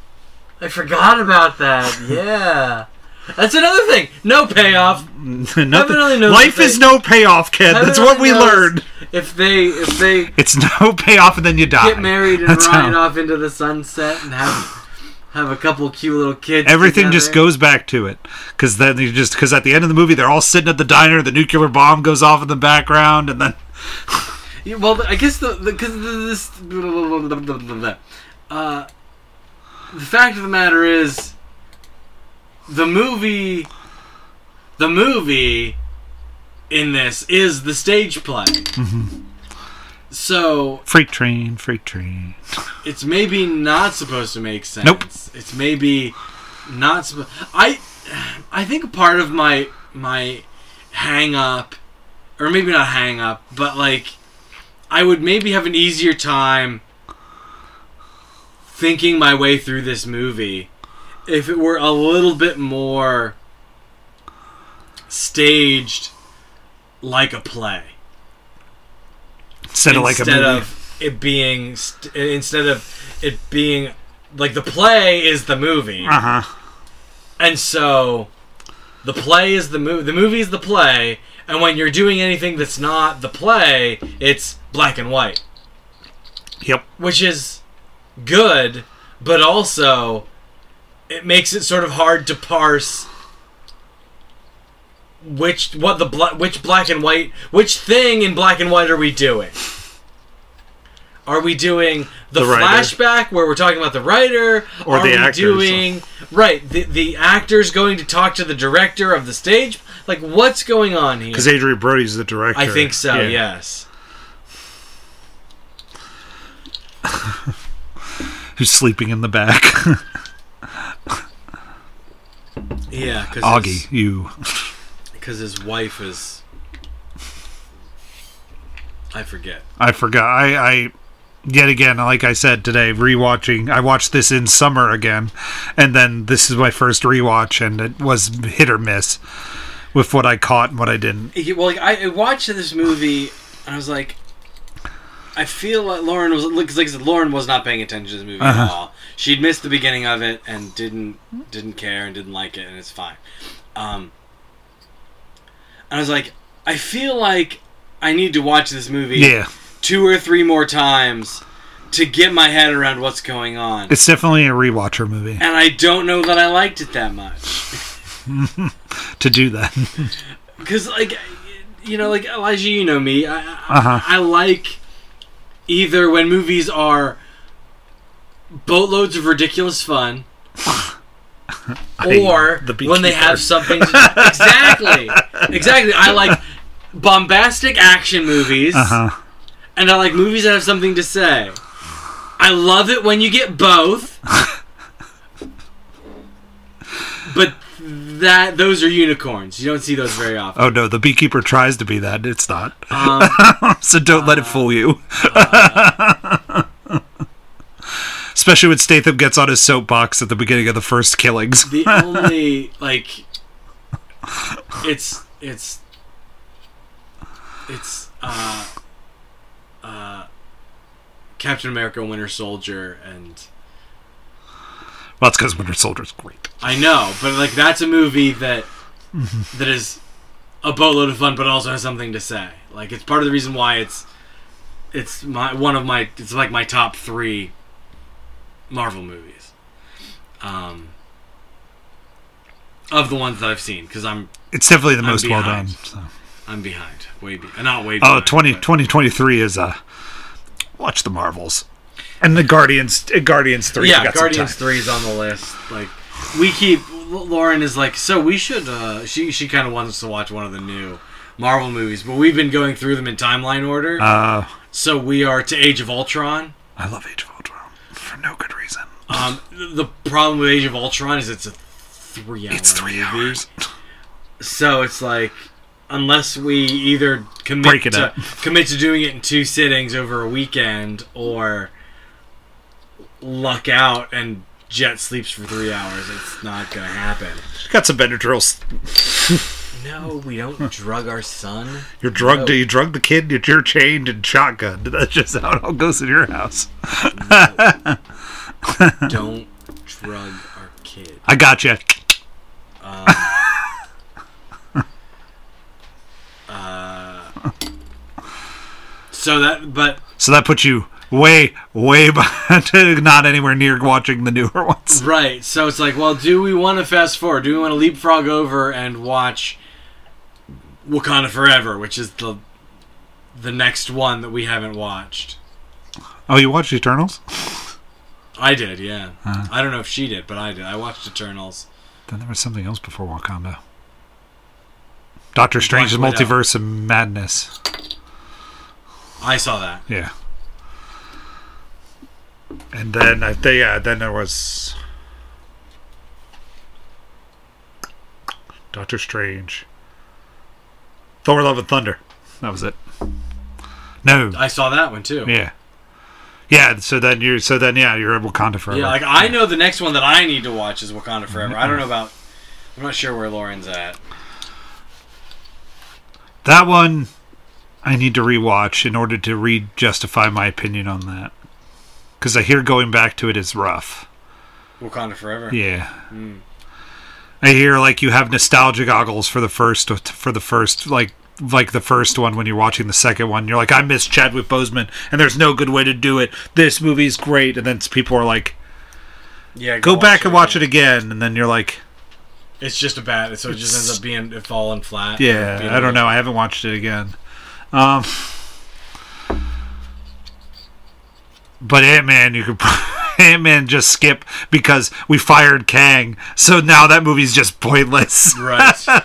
I forgot about that. Yeah, that's another thing. No payoff. Nothing, knows life if is no payoff, kid. Heaven That's what only we knows learned. If they if they It's no payoff, and then you die. get married and That's ride how- off into the sunset and have have a couple cute little kids. Everything just together. goes back to it, because then you just because at the end of the movie they're all sitting at the diner, the nuclear bomb goes off in the background, and then Yeah, well, I guess the because this uh, the fact of the matter is the movie the movie in this is the stage play. Mm-hmm. So freight train, freight train. it's maybe not supposed to make sense. Nope. It's maybe not supposed. I I think part of my my hang up, or maybe not hang up, but like I would maybe have an easier time thinking my way through this movie if it were a little bit more staged like a play Instead of like a movie. of it being st- instead of it being like the play is the movie uh huh. and so the play is the movie the movie is the play and when you're doing anything that's not the play it's black and white Yep. which is good but also it makes it sort of hard to parse which what the bla- which black and white which thing in black and white are we doing are we doing the, The flashback where we're talking about the writer Or are the we actors. doing right the the actors going to talk to the director of the stage like what's going on here Because Adrien Brody's the director. i think so Yeah. yes Who's sleeping in the back? yeah because Augie, you. because his wife is i forget I forgot. I, I yet again, like I said today, rewatching. I watched this in summer again, and then this is my first rewatch, and it was hit or miss with what I caught and what I didn't. Well, like, I I watched this movie and I was like, I feel like Lauren was like I said, Lauren was not paying attention to this movie Uh-huh. at all. She'd missed the beginning of it and didn't didn't care and didn't like it, and it's fine. Um, and I was like, I feel like I need to watch this movie Yeah, two or three more times to get my head around what's going on. it's definitely a rewatcher movie And I don't know that I liked it that much. to do that. because like you know like elijah you know me i Uh-huh. I, I like either when movies are boatloads of ridiculous fun or The when they have something to, exactly exactly i like bombastic action movies Uh huh. and i like movies that have something to say i love it when you get both but that those are unicorns you don't see those very often Oh no, the beekeeper tries to be that. It's not. um, so don't let it fool you. Especially when Statham gets on his soapbox at the beginning of the first killings. the only like it's it's it's uh Captain America: Winter Soldier, and Well, it's because Winter Soldier's great. I know, but like that's a movie that that is a boatload of fun, but also has something to say. Like it's part of the reason why it's it's my one of my it's like my top three Marvel movies. Um, of the ones that I've seen, because I'm It's definitely the I'm most well done. So. I'm behind, way be- not way. Oh, behind, 20, but- 2023 is uh, watch the Marvels. And the Guardians, uh, Guardians 3. yeah, Guardians. Three is on the list. Like we keep Lauren is like, so we should. Uh, she she kind of wants us to watch one of the new Marvel movies, but we've been going through them in timeline order. Uh, so we are to Age of Ultron. I love Age of Ultron for no good reason. Um, the problem with Age of Ultron is it's a three hour It's three movie. hours. So it's like unless we either commit Break it to up. commit to doing it in two sittings over a weekend or luck out and Jet sleeps for three hours, it's not gonna happen. Got some Benadryls. No, we don't drug our son. You're drugged. No. You drugged the kid. You're, chained and shotgunned. That's just how it all goes in your house. Don't drug our kid. I got you. Um, uh, so that, but So that puts you way, way behind. Not anywhere near watching the newer ones. right. So it's like, well, do we want to fast forward? Do we want to leapfrog over and watch Wakanda Forever, which is the the next one that we haven't watched? Oh, you watched Eternals? I did, yeah. Huh. I don't know if she did, but I did. I watched Eternals. Then there was something else before Wakanda. Doctor Strange's Multiverse of Madness. I saw that. Yeah. And then I think yeah, then there was Doctor Strange. Thor Love and Thunder. That was it. No. I saw that one too. Yeah. Yeah, so then you're so then yeah, you're at Wakanda forever. Yeah, like I know the next one that I need to watch is Wakanda Forever. I don't know about. I'm not sure where Lauren's at. that one I need to rewatch in order to re justify my opinion on that. Cuz I hear going back to it is rough. Wakanda Forever. Yeah. Mm. I hear like you have nostalgia goggles for the first for the first like like the first one when you're watching the second one. You're like, I miss Chadwick Boseman, and there's no good way to do it. This movie's great, and then people are like, Yeah. go back and watch it again, and then you're like, It's just a bad. So it just ends up being falling flat. yeah, I don't know. I haven't watched it again. Um, but Ant Man, you could. Ant Man just skip because we fired Kang, so now that movie's just pointless. Right.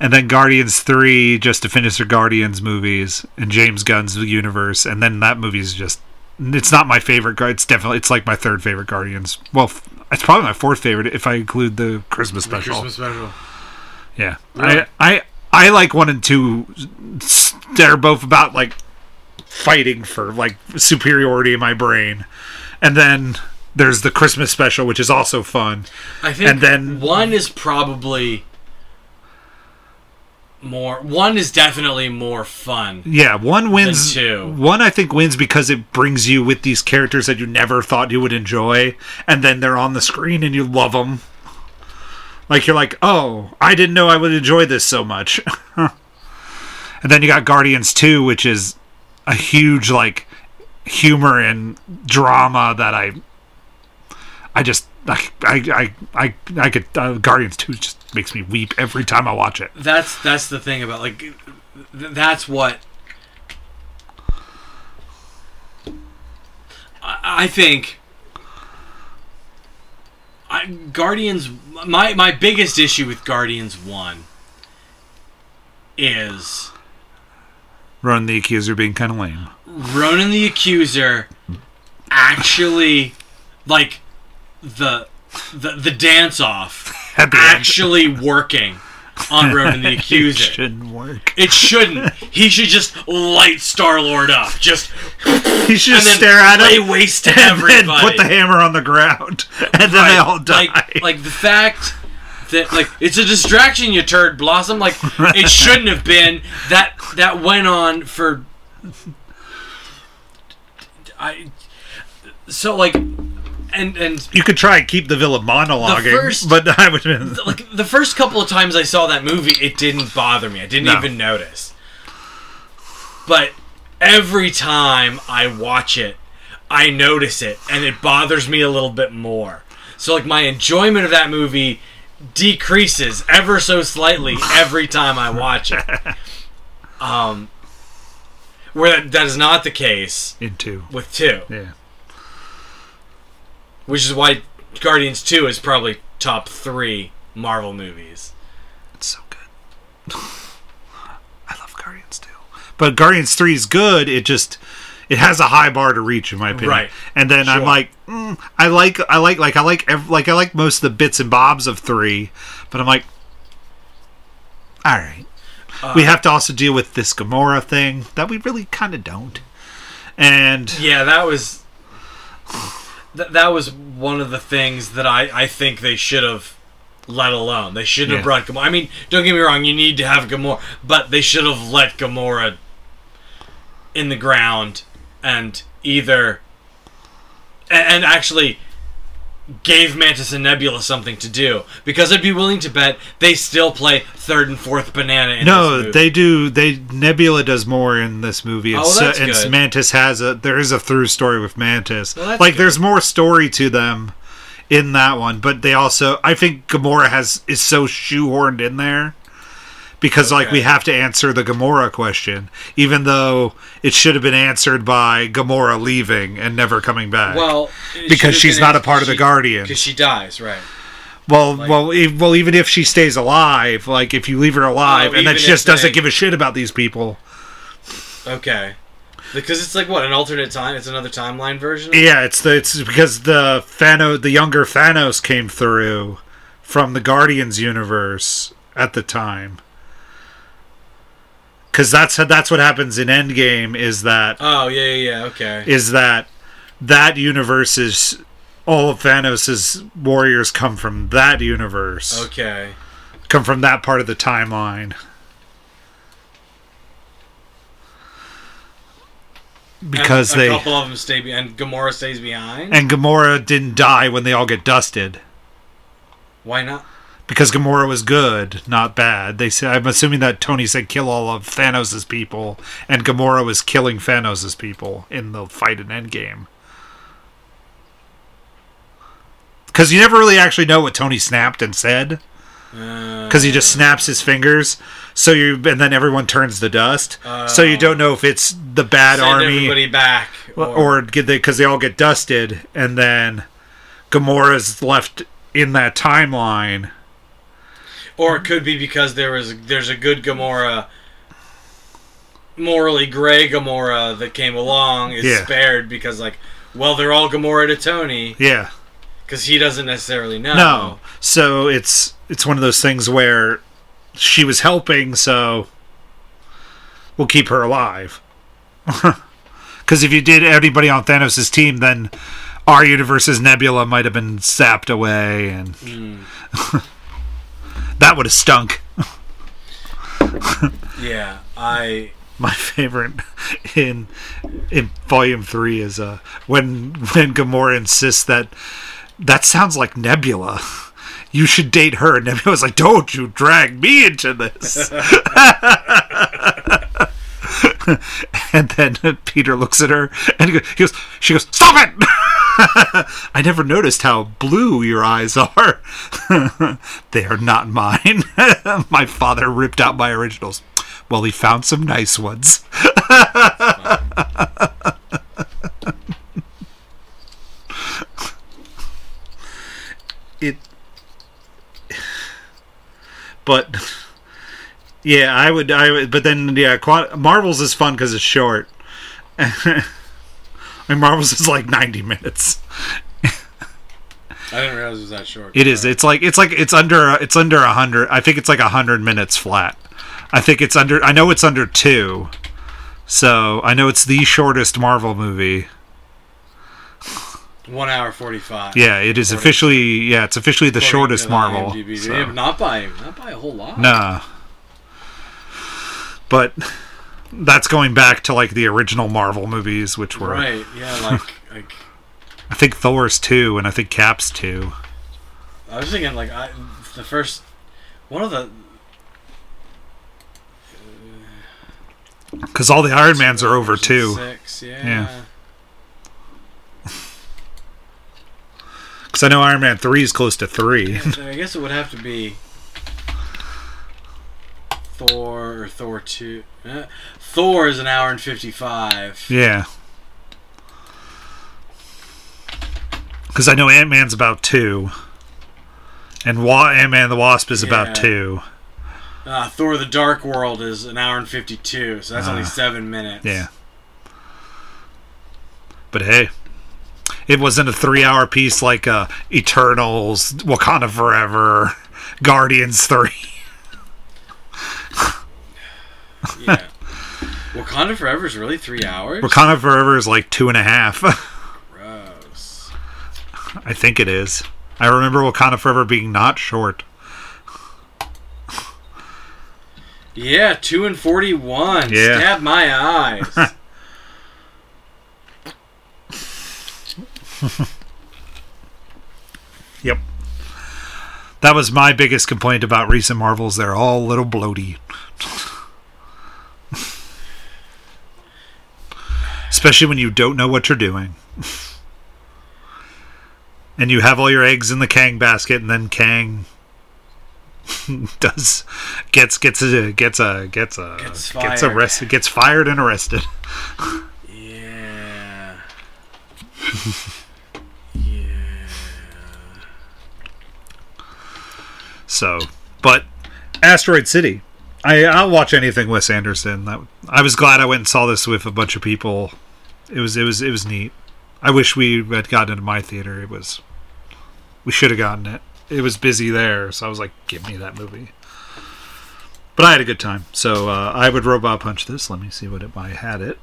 and then Guardians 3 just to finish the Guardians movies and James Gunn's universe and then that movie's just it's not my favorite it's definitely it's like my third favorite Guardians well it's probably my fourth favorite if I include the Christmas The special Christmas special. yeah Really? I, I I like one and two they're both about like fighting for like superiority in my brain and then there's the Christmas special which is also fun I think And then- one is probably more. One is definitely more fun. Yeah, one wins. two. One I think wins because it brings you with these characters that you never thought you would enjoy, and then they're on the screen and you love them. Like you're like, oh, I didn't know I would enjoy this so much. and then you got Guardians Two, which is a huge like humor and drama that I, I just I I I I, I could uh, Guardians Two just makes me weep every time I watch it. That's that's the thing about like th- that's what I, I think. I, Guardians, my my biggest issue with Guardians One is Ronan the Accuser being kind of lame. Ronan the Accuser actually like the the the dance off actually working on Ronan the Accuser. It shouldn't work. It shouldn't. He should just light Star Lord up. Just He should then stare at lay him waste to everybody. put the hammer on the ground, and then they all die. Like, like the fact that like it's a distraction you turd blossom like it shouldn't have been that that went on for I so like and and You could try and keep the villain monologuing, first- but I would. like the first couple of times I saw that movie, it didn't bother me. I didn't No. even notice. But every time I watch it, I notice it, and it bothers me a little bit more. So like my enjoyment of that movie decreases ever so slightly every time I watch it. Um, where that, that is not the case in two with two, yeah. Which is why Guardians Two is probably top three Marvel movies. It's so good. I love Guardians 2. But Guardians 3 is good. It just it has a high bar to reach in my opinion. Right. And then I'm like mm, I like I like like I like ev- like I like most of the bits and bobs of 3, but I'm like all right. Uh, we have to also deal with this Gamora thing that we really kind of don't. And Yeah, that was th- that was one of the things that I I think they should have let alone. They shouldn't Yeah. have brought Gamora. I mean, don't get me wrong, you need to have Gamora, but they should have let Gamora in the ground and either a- and actually gave Mantis and Nebula something to do because I'd be willing to bet they still play third and fourth banana in no, they do. They Nebula does more in this movie. Oh, It's, that's uh, good. Mantis has a there is a through story with Mantis. Well, like good. there's more story to them in that one, but they also I think Gamora has is so shoehorned in there because like Okay. we have to answer the Gamora question, even though it should have been answered by Gamora leaving and never coming back. well because she's not a part of the she- Guardians. because she dies, right? Well, Like- well, e- well. Even if she stays alive, like if you leave her alive, Oh, and then she just doesn't give a shit about these people. Okay. Because it's like what an alternate time. It's another timeline version. Yeah, it's the it's because the Thanos, the younger Thanos, came through from the Guardians universe at the time. Because that's that's what happens in Endgame. Is that oh yeah, yeah, yeah. Okay. is that that universe is all of Thanos's warriors come from that universe, okay. come from that part of the timeline. Because and they a couple of them stay be- and Gamora stays behind. and Gamora didn't die when they all get dusted. Why not? Because Gamora was good, not bad. They said I'm assuming that Tony said kill all of Thanos' people, and Gamora was killing Thanos' people in the fight in Endgame. Because you never really actually know what Tony snapped and said, uh, Because because he just snaps his fingers. So you and then everyone turns to dust. so you don't know if it's the bad army everybody back, or, or get they because they all get dusted, and then Gamora's left in that timeline. Or it could be because there was there's a good Gamora, morally gray Gamora that came along is Yeah. spared because like, well, they're all Gamora to Tony Yeah. because he doesn't necessarily know. No. So it's it's one of those things where she was helping, so we'll keep her alive. Because if you did everybody on Thanos' team, then our universe's Nebula might have been sapped away, and hmm. that would have stunk. Yeah, I. My favorite in in Volume Three is uh when when Gamora insists that that sounds like Nebula. You should date her. And Nebula's like, "Don't you drag me into this." and then Peter looks at her and he goes, she goes, "Stop it!" I never noticed how blue your eyes are. they are not mine. my father ripped out my originals. Well, he found some nice ones. it but yeah i would i would but then yeah Quad, marvels is fun because it's short and marvels is like 90 minutes I didn't realize it was that short. it is it's like it's like it's under it's under a hundred i think it's like a hundred minutes flat i think it's under i know it's under two so i know it's the shortest marvel movie One hour forty five. Yeah, it is According- officially yeah, it's officially the shortest Marvel. So- Yeah, not by not by a whole lot. Nah. But that's going back to like the original Marvel movies, which were Right. Yeah. Like like I think Thor's two and I think Cap's two. I was thinking like I the first one of the Because all the Iron Mans are over two. Six. Yeah. Yeah. Because I know Iron Man three is close to three. I guess it would have to be Thor or Thor two. Uh, Thor is an hour and fifty five. yeah. Because I know Ant Man's about two, and Wa- Ant Man the Wasp is Yeah. about two. Uh, Thor: The Dark World is an hour and fifty two. So that's only Ah. seven minutes. Yeah. But hey, it wasn't a three-hour piece like uh, Eternals, Wakanda Forever, Guardians Three. Yeah. Wakanda Forever is really three hours. Wakanda Forever is like two and a half. Gross. I think it is. I remember Wakanda Forever being not short. Yeah, two and forty one. Yeah. Stab my eyes. Yep. That was my biggest complaint about recent Marvels. They're all a little bloaty. Especially when you don't know what you're doing. and you have all your eggs in the Kang basket, and then Kang does gets gets a gets a gets a Gets gets arrested gets fired and arrested. yeah. yeah. So, but Asteroid City, I I'll watch anything Wes Anderson. That I was glad I went and saw this with a bunch of people. It was it was it was neat. I wish we had gotten into my theater. It was we should have gotten it. It was busy there, so I was like, give me that movie. But I had a good time. So uh, I would robot punch this. Let me see what it, I had it.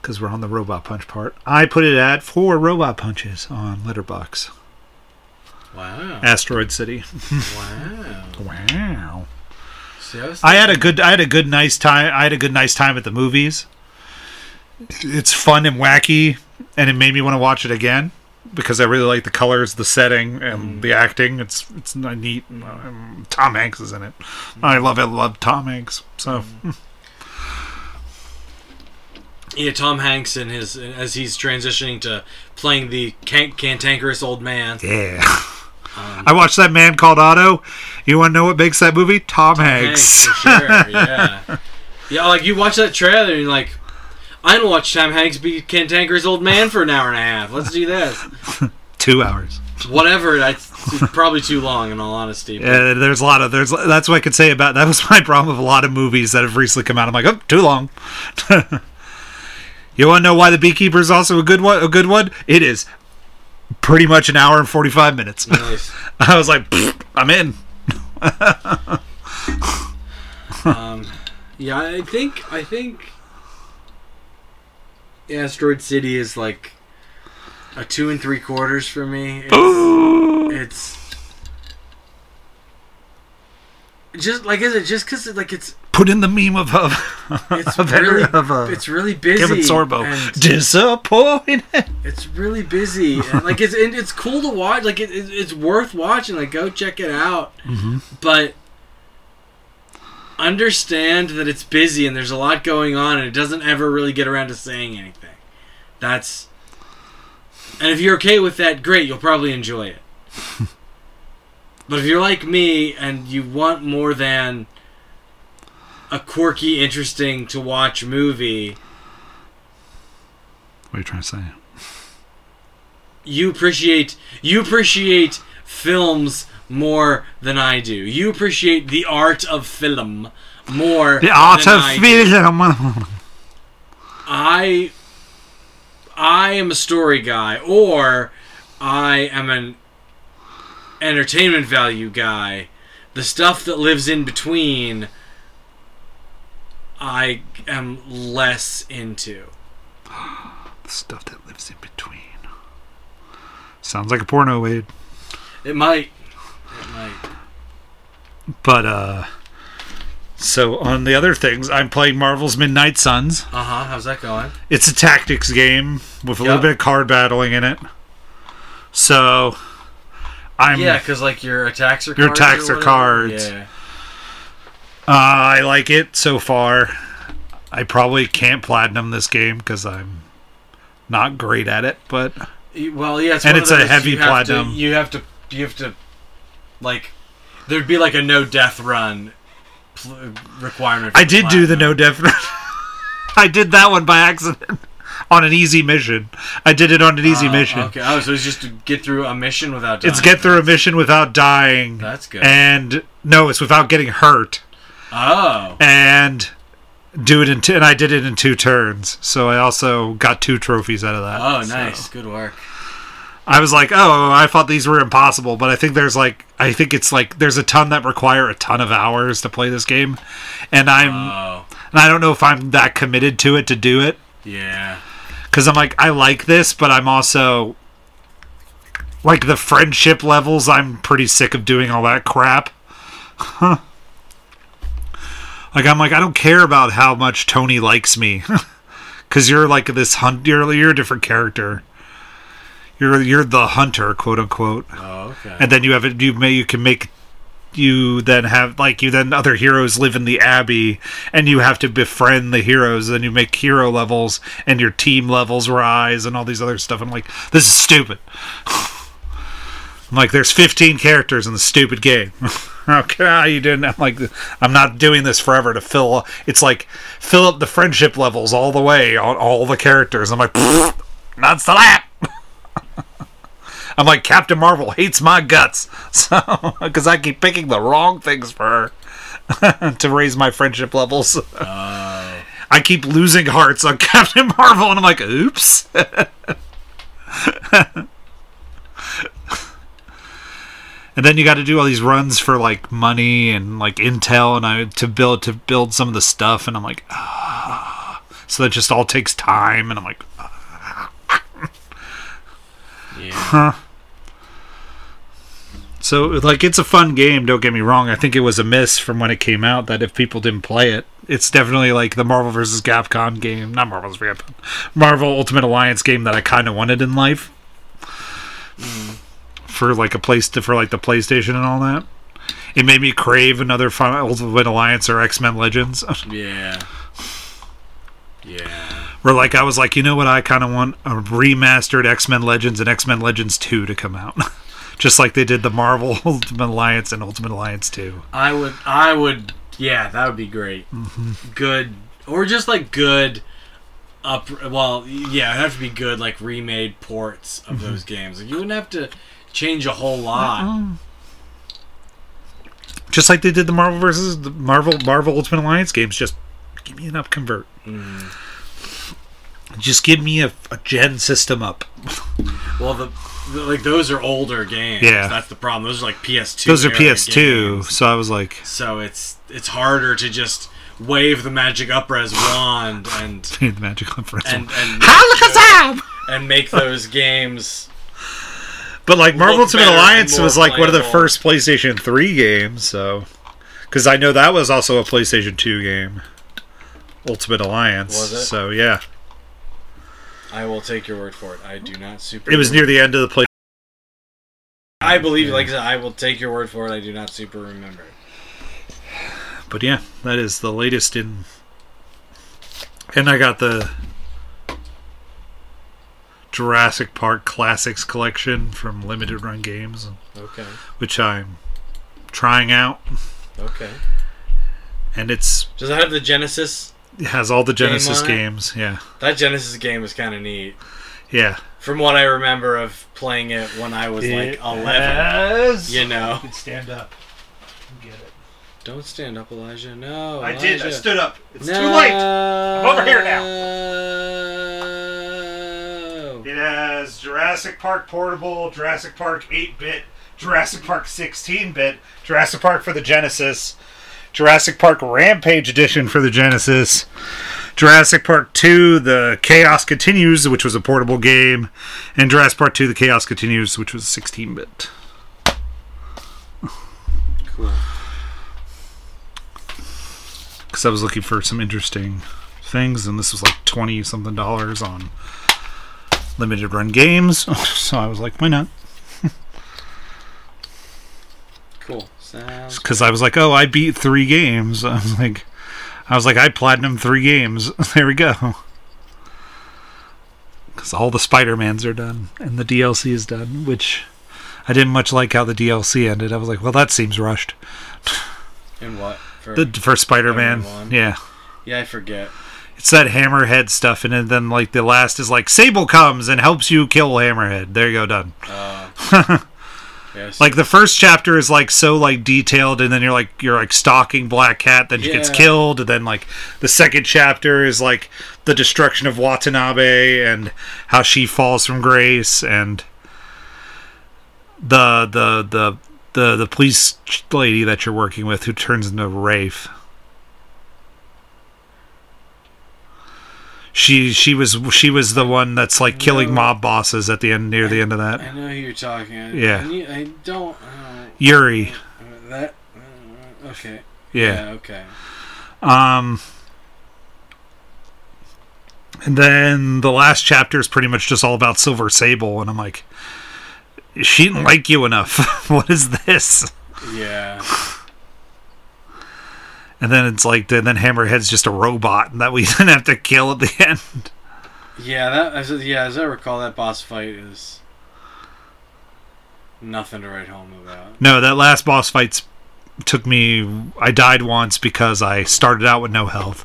Because we're on the robot punch part. I put it at four robot punches on Letterbox. Wow. Asteroid City. Wow. Wow. See, I, I had a good I had a good nice time I had a good nice time at the movies. It's fun and wacky and it made me want to watch it again because I really like the colors, the setting and mm. the acting. It's it's neat. Um, Tom Hanks is in it. I love it. Love Tom Hanks. So mm. Yeah, Tom Hanks and his as he's transitioning to playing the can- cantankerous old man. yeah. Um, I watched that man called Otto. You want to know what makes that movie? Tom, Hanks. Hanks, for sure. Yeah, yeah. Like you watch that trailer and you're like, I don't watch Tom Hanks be cantankerous old man for an hour and a half. Let's do this. Two hours. Whatever. That's probably too long, in all honesty. Uh, there's a lot of there's that's what I could say about that was my problem with a lot of movies that have recently come out. I'm like, oh, too long. you want to know why the Beekeeper is also a good one? A good one? It is pretty much an hour and 45 minutes. Nice. I was like, I'm in. Um, yeah, I think I think Asteroid City is like a two and three quarters for me. It's, it's just like is it just because like it's Put in the meme of of, it's of, really of uh, it's really busy. Kevin Sorbo. Disappointed. It's really busy. And like it's and it's cool to watch. Like it, it, it's worth watching. Like go check it out. But understand that it's busy and there's a lot going on and it doesn't ever really get around to saying anything. That's and if you're okay with that, great. You'll probably enjoy it. but if you're like me and you want more than a quirky, interesting to watch movie, What are you trying to say? you appreciate you appreciate films more than I do. You appreciate the art of film more The art of I film. I I am a story guy or I am an entertainment value guy. The stuff that lives in between I am less into. The stuff that lives in between. Sounds like a porno, Wade. It might. But uh so on the other things, I'm playing Marvel's Midnight Suns. Uh huh. How's that going? It's a tactics game with a little bit of card battling in it. So I'm Yeah, because like your attacks are Your attacks are cards. Yeah. uh, I like it so far. I probably can't platinum this game because I'm not great at it, but Well, yeah, it's And one of it's a heavy you platinum. To, you have to. You have to. Like, there'd be like a no death run pl- requirement. For I did do the no death. I did that one by accident on an easy mission. I did it on an easy Oh, mission. Okay. Oh, so it's just to get through a mission without. Dying. It's get through a mission without dying. That's good. And no, it's without getting hurt. Oh. And do it in two, and I did it in two turns. So I also got two trophies out of that. Oh, So nice. Good work. I was like, oh, I thought these were impossible, but I think there's like, I think it's like there's a ton that require a ton of hours to play this game, and I'm, Oh. and I don't know if I'm that committed to it to do it. Yeah. because I'm like I like this, but I'm also like the friendship levels. I'm pretty sick of doing all that crap. like I'm like I don't care about how much Tony likes me, because you're like this hunt. You're you're a different character. You're you're the hunter, quote unquote, Oh, okay. and then you have it. You may you can make. You then have like you then other heroes live in the abbey, and you have to befriend the heroes. Then you make hero levels, and your team levels rise, and all these other stuff. I'm like, this is stupid. I'm like, there's 15 characters in the stupid game. okay, you didn't. I'm like, I'm not doing this forever to fill. It's like fill up the friendship levels all the way on all the characters. I'm like, not so that. I'm like Captain Marvel hates my guts, so because I keep picking the wrong things for her to raise my friendship levels. Oh. I keep losing hearts on Captain Marvel, and I'm like, oops. and then you got to do all these runs for like money and like intel, and I to build to build some of the stuff, and I'm like, ah. So that just all takes time, and I'm like, Yeah. So like it's a fun game, don't get me wrong. I think it was a miss from when it came out that if people didn't play it, it's definitely like the Marvel vs. Capcom game, not Marvel vs. Capcom, Marvel Ultimate Alliance game that I kind of wanted in life. Mm. For like a place to for like the PlayStation and all that. It made me crave another fun Ultimate Alliance or X Men Legends. Yeah. Yeah. Where like I was like, you know what, I kind of want a remastered X Men Legends and X Men Legends Two to come out, just like they did the Marvel Ultimate Alliance and Ultimate Alliance Two. I would. I would. Yeah, that would be great. Mm-hmm. Good, or just like good. Up. Well, yeah, it'd have to be good, like remade ports of Mm-hmm. those games. Like, you wouldn't have to change a whole lot. just like they did the Marvel versus the Marvel Marvel Ultimate Alliance games. Just give me an up convert. Mm. Just give me a, a gen system up. Well, the, the like those are older games. Yeah. that's the problem. Those are like PS2. Those are PS2, games. so I was like, So it's it's harder to just wave the magic upres wand and the magic conference. and and Alakazam! and make those games. But like Marvel Look Ultimate Alliance was like one of the first PlayStation 3 games, so because I know that was also a PlayStation 2 game. Ultimate Alliance. Was it? So yeah, I will take your word for it. I do not super. it was near the end of the play. I believe, you. like I said, I will take your word for it. I do not super remember. But yeah, that is the latest in. And I got the Jurassic Park Classics collection from Limited Run Games, Okay. which I'm trying out, Okay. and it's Does it have the Genesis? It has all the Genesis on it? games. Yeah, That Genesis game was kind of neat. yeah. From what I remember of playing it when I was like 11. You know. could stand up. Get it. Don't stand up, Elijah. No. I did. I stood up. It's no. too late. I'm over here now. now. It has Jurassic Park Portable, Jurassic Park 8 bit, Jurassic Park 16 bit, Jurassic Park for the Genesis, Jurassic Park Rampage Edition for the Genesis, Jurassic Park 2, The Chaos Continues, which was a portable game, and Jurassic Park 2, The Chaos Continues, which was 16 bit. Cool. Because I was looking for some interesting things, and this was like 20 something dollars on limited run games. So I was like, why not? Cool. Sounds Because I was like, oh, I beat three games. I was like, I was like, I platinum three games. There we go. Because all the Spider Mans are done and the DLC is done, which I didn't much like how the DLC ended. I was like, well, that seems rushed. And what? For, The first Spider Man, yeah. yeah, I forget. It's that Hammerhead stuff, and then like the last is like Sable comes and helps you kill Hammerhead. There you go, done. Uh, yes. Like the first chapter is like so like detailed, and then you're like you're like stalking Black Cat, then she gets killed, and then like the second chapter is like the destruction of Watanabe and how she falls from grace, and the the the the the police lady that you're working with who turns into Wraith. She she was she was the one that's like killing No. mob bosses at the end near the end of that. I know who you're talking. I, Yeah. I, I don't. Uh, Yuri. that. Uh, okay. Yeah. Okay. Um, and then the last chapter is pretty much just all about Silver Sable, and I'm like, she didn't like you enough. what is this? Yeah. And then it's like, then Hammerhead's just a robot and that we didn't have to kill at the end. Yeah. That. As, yeah. As I recall, that boss fight is nothing to write home about. No, that last boss fight took me. I died once because I started out with no health,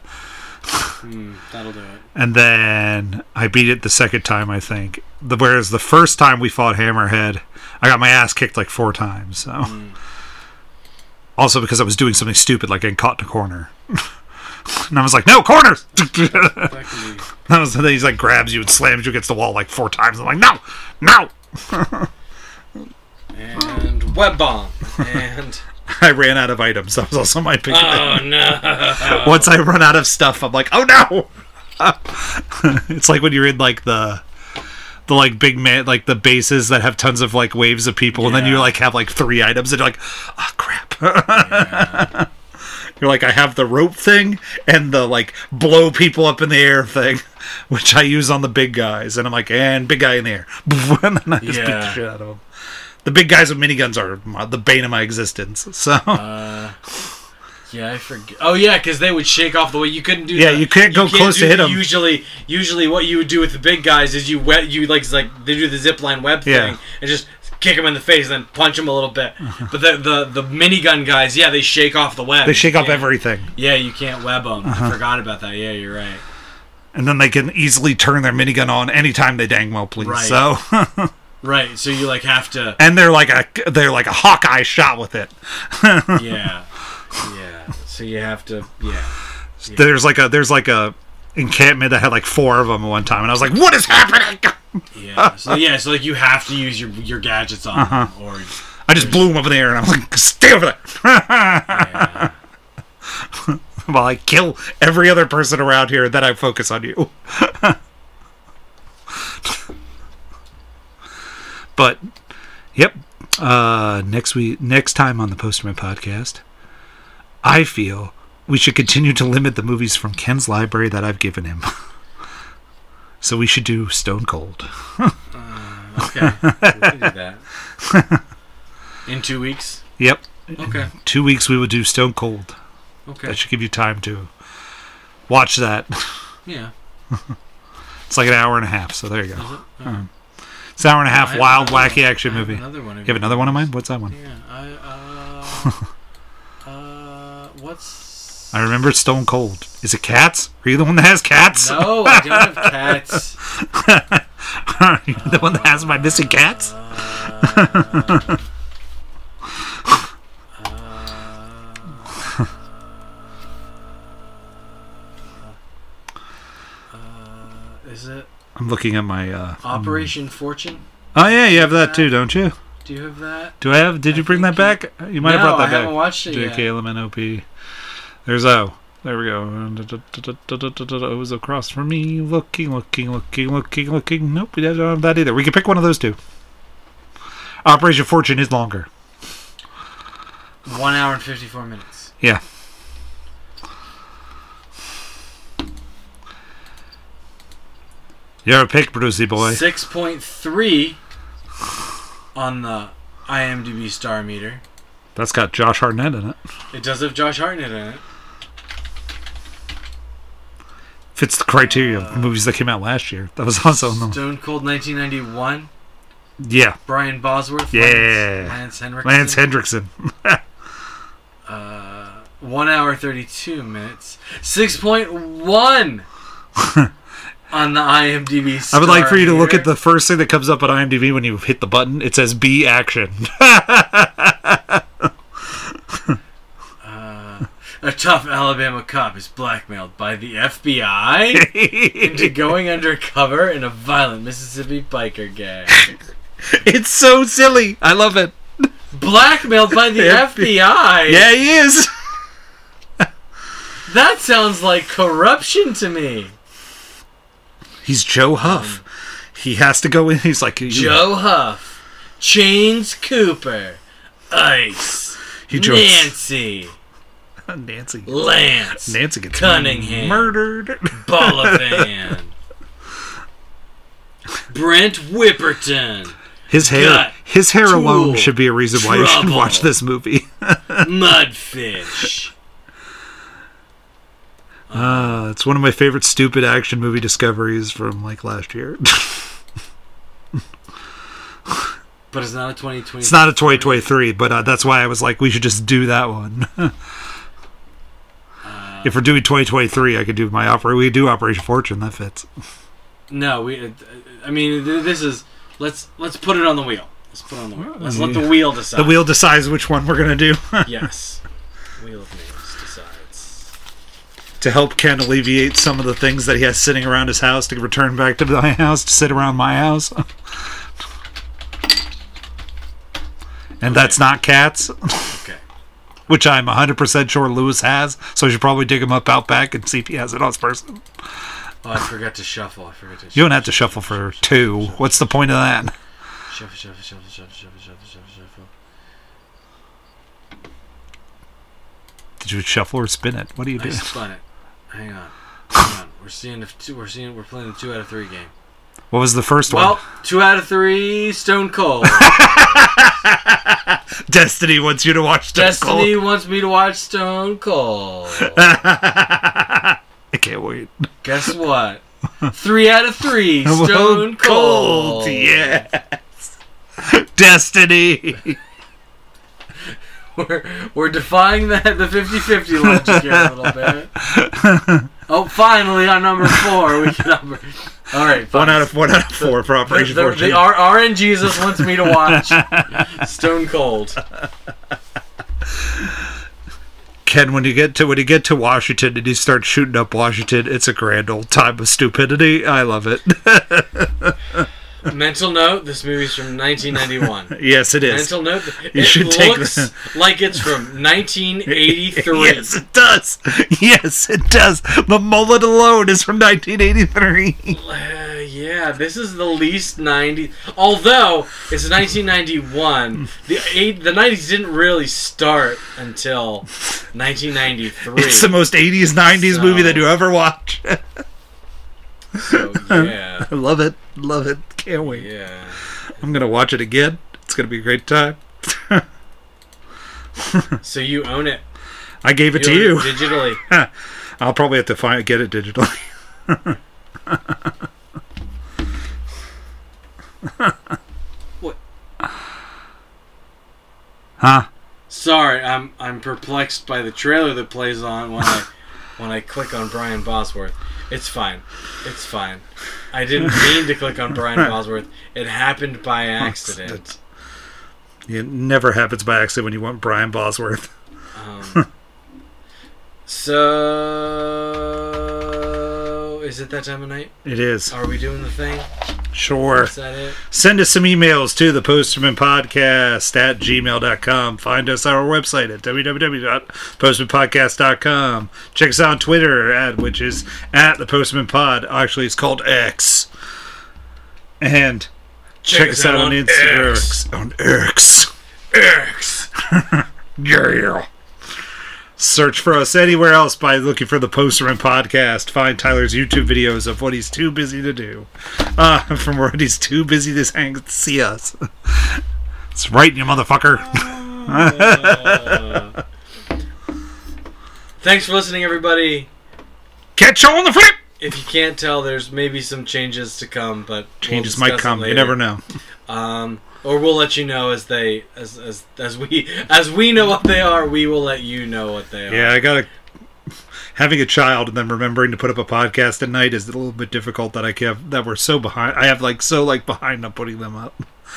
Hmm. That'll do it. and then I beat it the second time. I think. The, whereas the first time we fought Hammerhead, I got my ass kicked like four times. So. Hmm. Also because I was doing something stupid, like getting caught in a corner. and I was like, "No corners!" That can be. That was- then he's like grabs you and slams you against the wall like four times. I'm like, "No, no!" And web bomb. And I ran out of items. That was also my big. oh no. Once I run out of stuff, I'm like, "Oh no!" it's like when you're in like the. The like big man, like the bases that have tons of like waves of people, and then you like have like three items, and you're like, oh crap. You're like, I have the rope thing and the like blow people up in the air thing, which I use on the big guys. And I'm like, and big guy in the air. and then I just beat the shit out of them. The big guys with miniguns are the bane of my existence. So, Uh, yeah, I forget. Oh yeah, because they would shake off the way you couldn't do. Yeah, the- you can't go close do to hit them. Usually, usually what you would do with the big guys is you wet you like like they do the zip line web Yeah. thing and just kick them in the face and then punch them a little bit. Uh-huh. But the the the minigun guys, yeah, they shake off the web. they shake off everything. Yeah, you can't web them. I uh-huh. forgot about that. Yeah, you're right. And then they can easily turn their minigun on anytime they dang well please. Right. So, Right. So you like have to. and they're like a they're like a Hawkeye shot with it. Yeah. Yeah. So you have to. Yeah. There's like a there's like a encampment that had like four of them at one time, and I was like, what is happening? Yeah. So yeah. So like you have to use your your gadgets on Uh-huh. them, or I just blew him up in the air, and I'm like, stay over there. yeah. While I kill every other person around here, then I focus on you. but, yep. Uh, next week, next time on the Poster Men podcast, I feel we should continue to limit the movies from Ken's library that I've given him. so we should do Stone Cold. Okay. we can do that. In two weeks. Yep. Okay. Two weeks we would do Stone Cold. Okay. That should give you time to watch that. Yeah. It's like an hour and a half, so there you go. Is it? Oh. It's an hour and a half wild, wacky one. action I have movie. Another one. You have another one of mine? What's that one? Yeah. I uh. What's? I remember Stone Cold. Is it cats? Are you the one that has cats? No, I don't have cats. Are you the one that has my missing cats? Uh, is it I'm looking at my. uh Operation Fortune? Oh yeah, you have that too, don't you? Do you have that? Do I have? Did you bring that back? You might have brought that I back. I haven't watched it JK yet. LMNOP. There's O. There we go. It was across from me, looking, looking, looking, looking, looking. Nope, we don't have that either. We can pick one of those two. Operation Fortune is longer. One hour and 54 minutes. Yeah. You're a pick, Brucey boy. 6.3 on the IMDb star meter. That's got Josh Hartnett in it. It does have Josh Hartnett in it. Fits the criteria of movies that came out last year. That was also the. Stone Cold 1991. Yeah. Brian Bosworth. Yeah. Lance, Lance Henriksen. Lance Hendrickson. Uh, 1 hour 32 minutes. 6.1 on the IMDb I would like for you to look at the first thing that comes up on IMDb when you hit the button. It says B action. Uh, a tough Alabama cop is blackmailed by the FBI into going undercover in a violent Mississippi biker gang. it's so silly. I love it. Blackmailed by the FBI? Yeah, he is. That sounds like corruption to me. He's Joe Huff. He has to go in. He's like Joe Huff, Chains Cooper, Ice, He joins Nancy, Nancy. Lance, Nancy gets Cunningham. murdered. Bullifan, Brent Whipperton, His hair. Gut, his hair alone should be a reason why you should watch this movie. Mudfish. Uh, it's one of my favorite stupid action movie discoveries from like last year. But it's not a 2020. it's not a 2023, but uh, that's why I was like, we should just do that one. If we're doing 2023, I could do my opera. We could do Operation Fortune. That fits. No, we. Uh, I mean, this is. Let's let's put it on the wheel. Let's put it on the wheel. Let's let the wheel decide. The wheel decides which one we're gonna do Yes. Wheel of Names decides. to help Ken alleviate some of the things that he has sitting around his house to return back to my house to sit around my house. And that's not cats, Okay. which I'm 100% sure Lewis has. So I should probably dig him up out back and see if he has it on his person. Oh, I forgot to shuffle. I forgot to. You don't have to shuffle for two. What's the point of that? Shuffle, shuffle, shuffle, shuffle, shuffle, shuffle, shuffle, shuffle. Did you shuffle or spin it? What do you I do? spun it. Hang on. Hang on. We're seeing if two, we're seeing we're playing the two out of three game. What was the first Well, one? two out of three. Stone Cold. Destiny wants you to watch Stone Destiny wants me to watch Stone Cold. I can't wait. Guess what? Three out of three. Stone Cold. Yes. Destiny. We're, we're defying the, the 50-50 logic here a little bit. Oh, finally on number four we get number. All right, fine. One out of one out of four for the, Operation the, Fortune. the R, RN Jesus wants me to watch Stone Cold. Ken, when you get to when you get to Washington and you start shooting up Washington, it's a grand old time of stupidity. I love it. Mental note: This movie's from 1991. yes, it is. Mental note: You it should take like it's from 1983. yes, it does. Yes, it does. The mullet alone is from 1983. Uh, yeah, this is the least 90. Although it's 1991, the eight, the 90s didn't really start until 1993. It's the most 80s 90s So- movie that you ever watch. so yeah, I love it. Love it. Can't wait. yeah. I'm gonna watch it again. It's gonna be a great time. So you own it. I gave it to you. it digitally. I'll probably have to find get it digitally. What? Huh? Sorry, I'm I'm perplexed by the trailer that plays on when I when I click on Brian Bosworth. It's fine. It's fine. I didn't mean to click on Brian Bosworth. It happened by accident. It never happens by accident when you want Brian Bosworth. Um, so is it that time of night? It is. Are we doing the thing? Sure. Is that it? Send us some emails to the Poster Men Podcast at gmail.com. Find us on our website at www.postmanpodcast.com. Check us out on Twitter at which is at the Postman Pod. Actually, it's called X. And check, us out on, Instagram. X. On X. X. Yeah. Search for us anywhere else by looking for the Poster Men Podcast. Find Tyler's YouTube videos of what he's too busy to do. Uh, from where he's too busy to hang see us. it's right, you motherfucker. Thanks for listening, everybody. Catch you on the flip. If you can't tell, there's maybe some changes to come, but we'll Changes might discuss it come. You never know. Um, or we'll let you know as they as as as we as we know what they are. We will let you know what they are. Yeah, I gotta. Having a child and then remembering to put up a podcast at night is a little bit difficult. That I have that we're so behind. I have like so like behind on putting them up.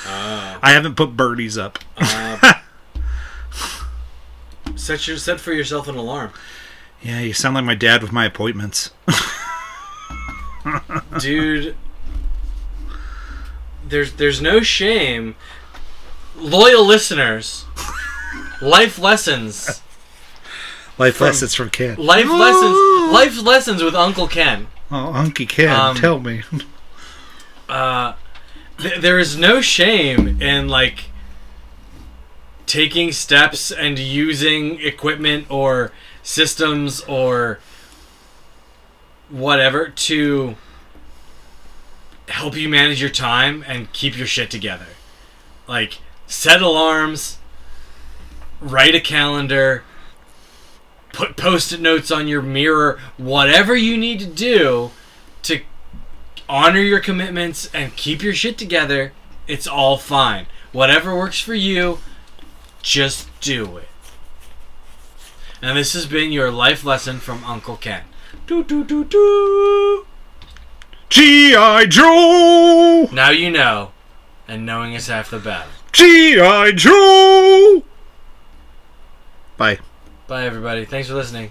Oh. I haven't put birdies up. Uh, set your set for yourself an alarm, Yeah, you sound like my dad with my appointments. dude. There's there's no shame. Loyal listeners, life lessons, Life From- lessons from Ken. life lessons, life lessons with Uncle Ken. Oh, Uncle Ken, Um, tell me. uh, th- there is no shame in like taking steps and using equipment or systems or whatever to help you manage your time and keep your shit together. Like set alarms, write a calendar, put post-it notes on your mirror, whatever you need to do to honor your commitments and keep your shit together, it's all fine. Whatever works for you, just do it. And this has been your life lesson from Uncle Ken. Do do do do. G.I. Joe! Now you know, and knowing is half the battle. G.I. Joe! Bye. Bye, everybody. Thanks for listening.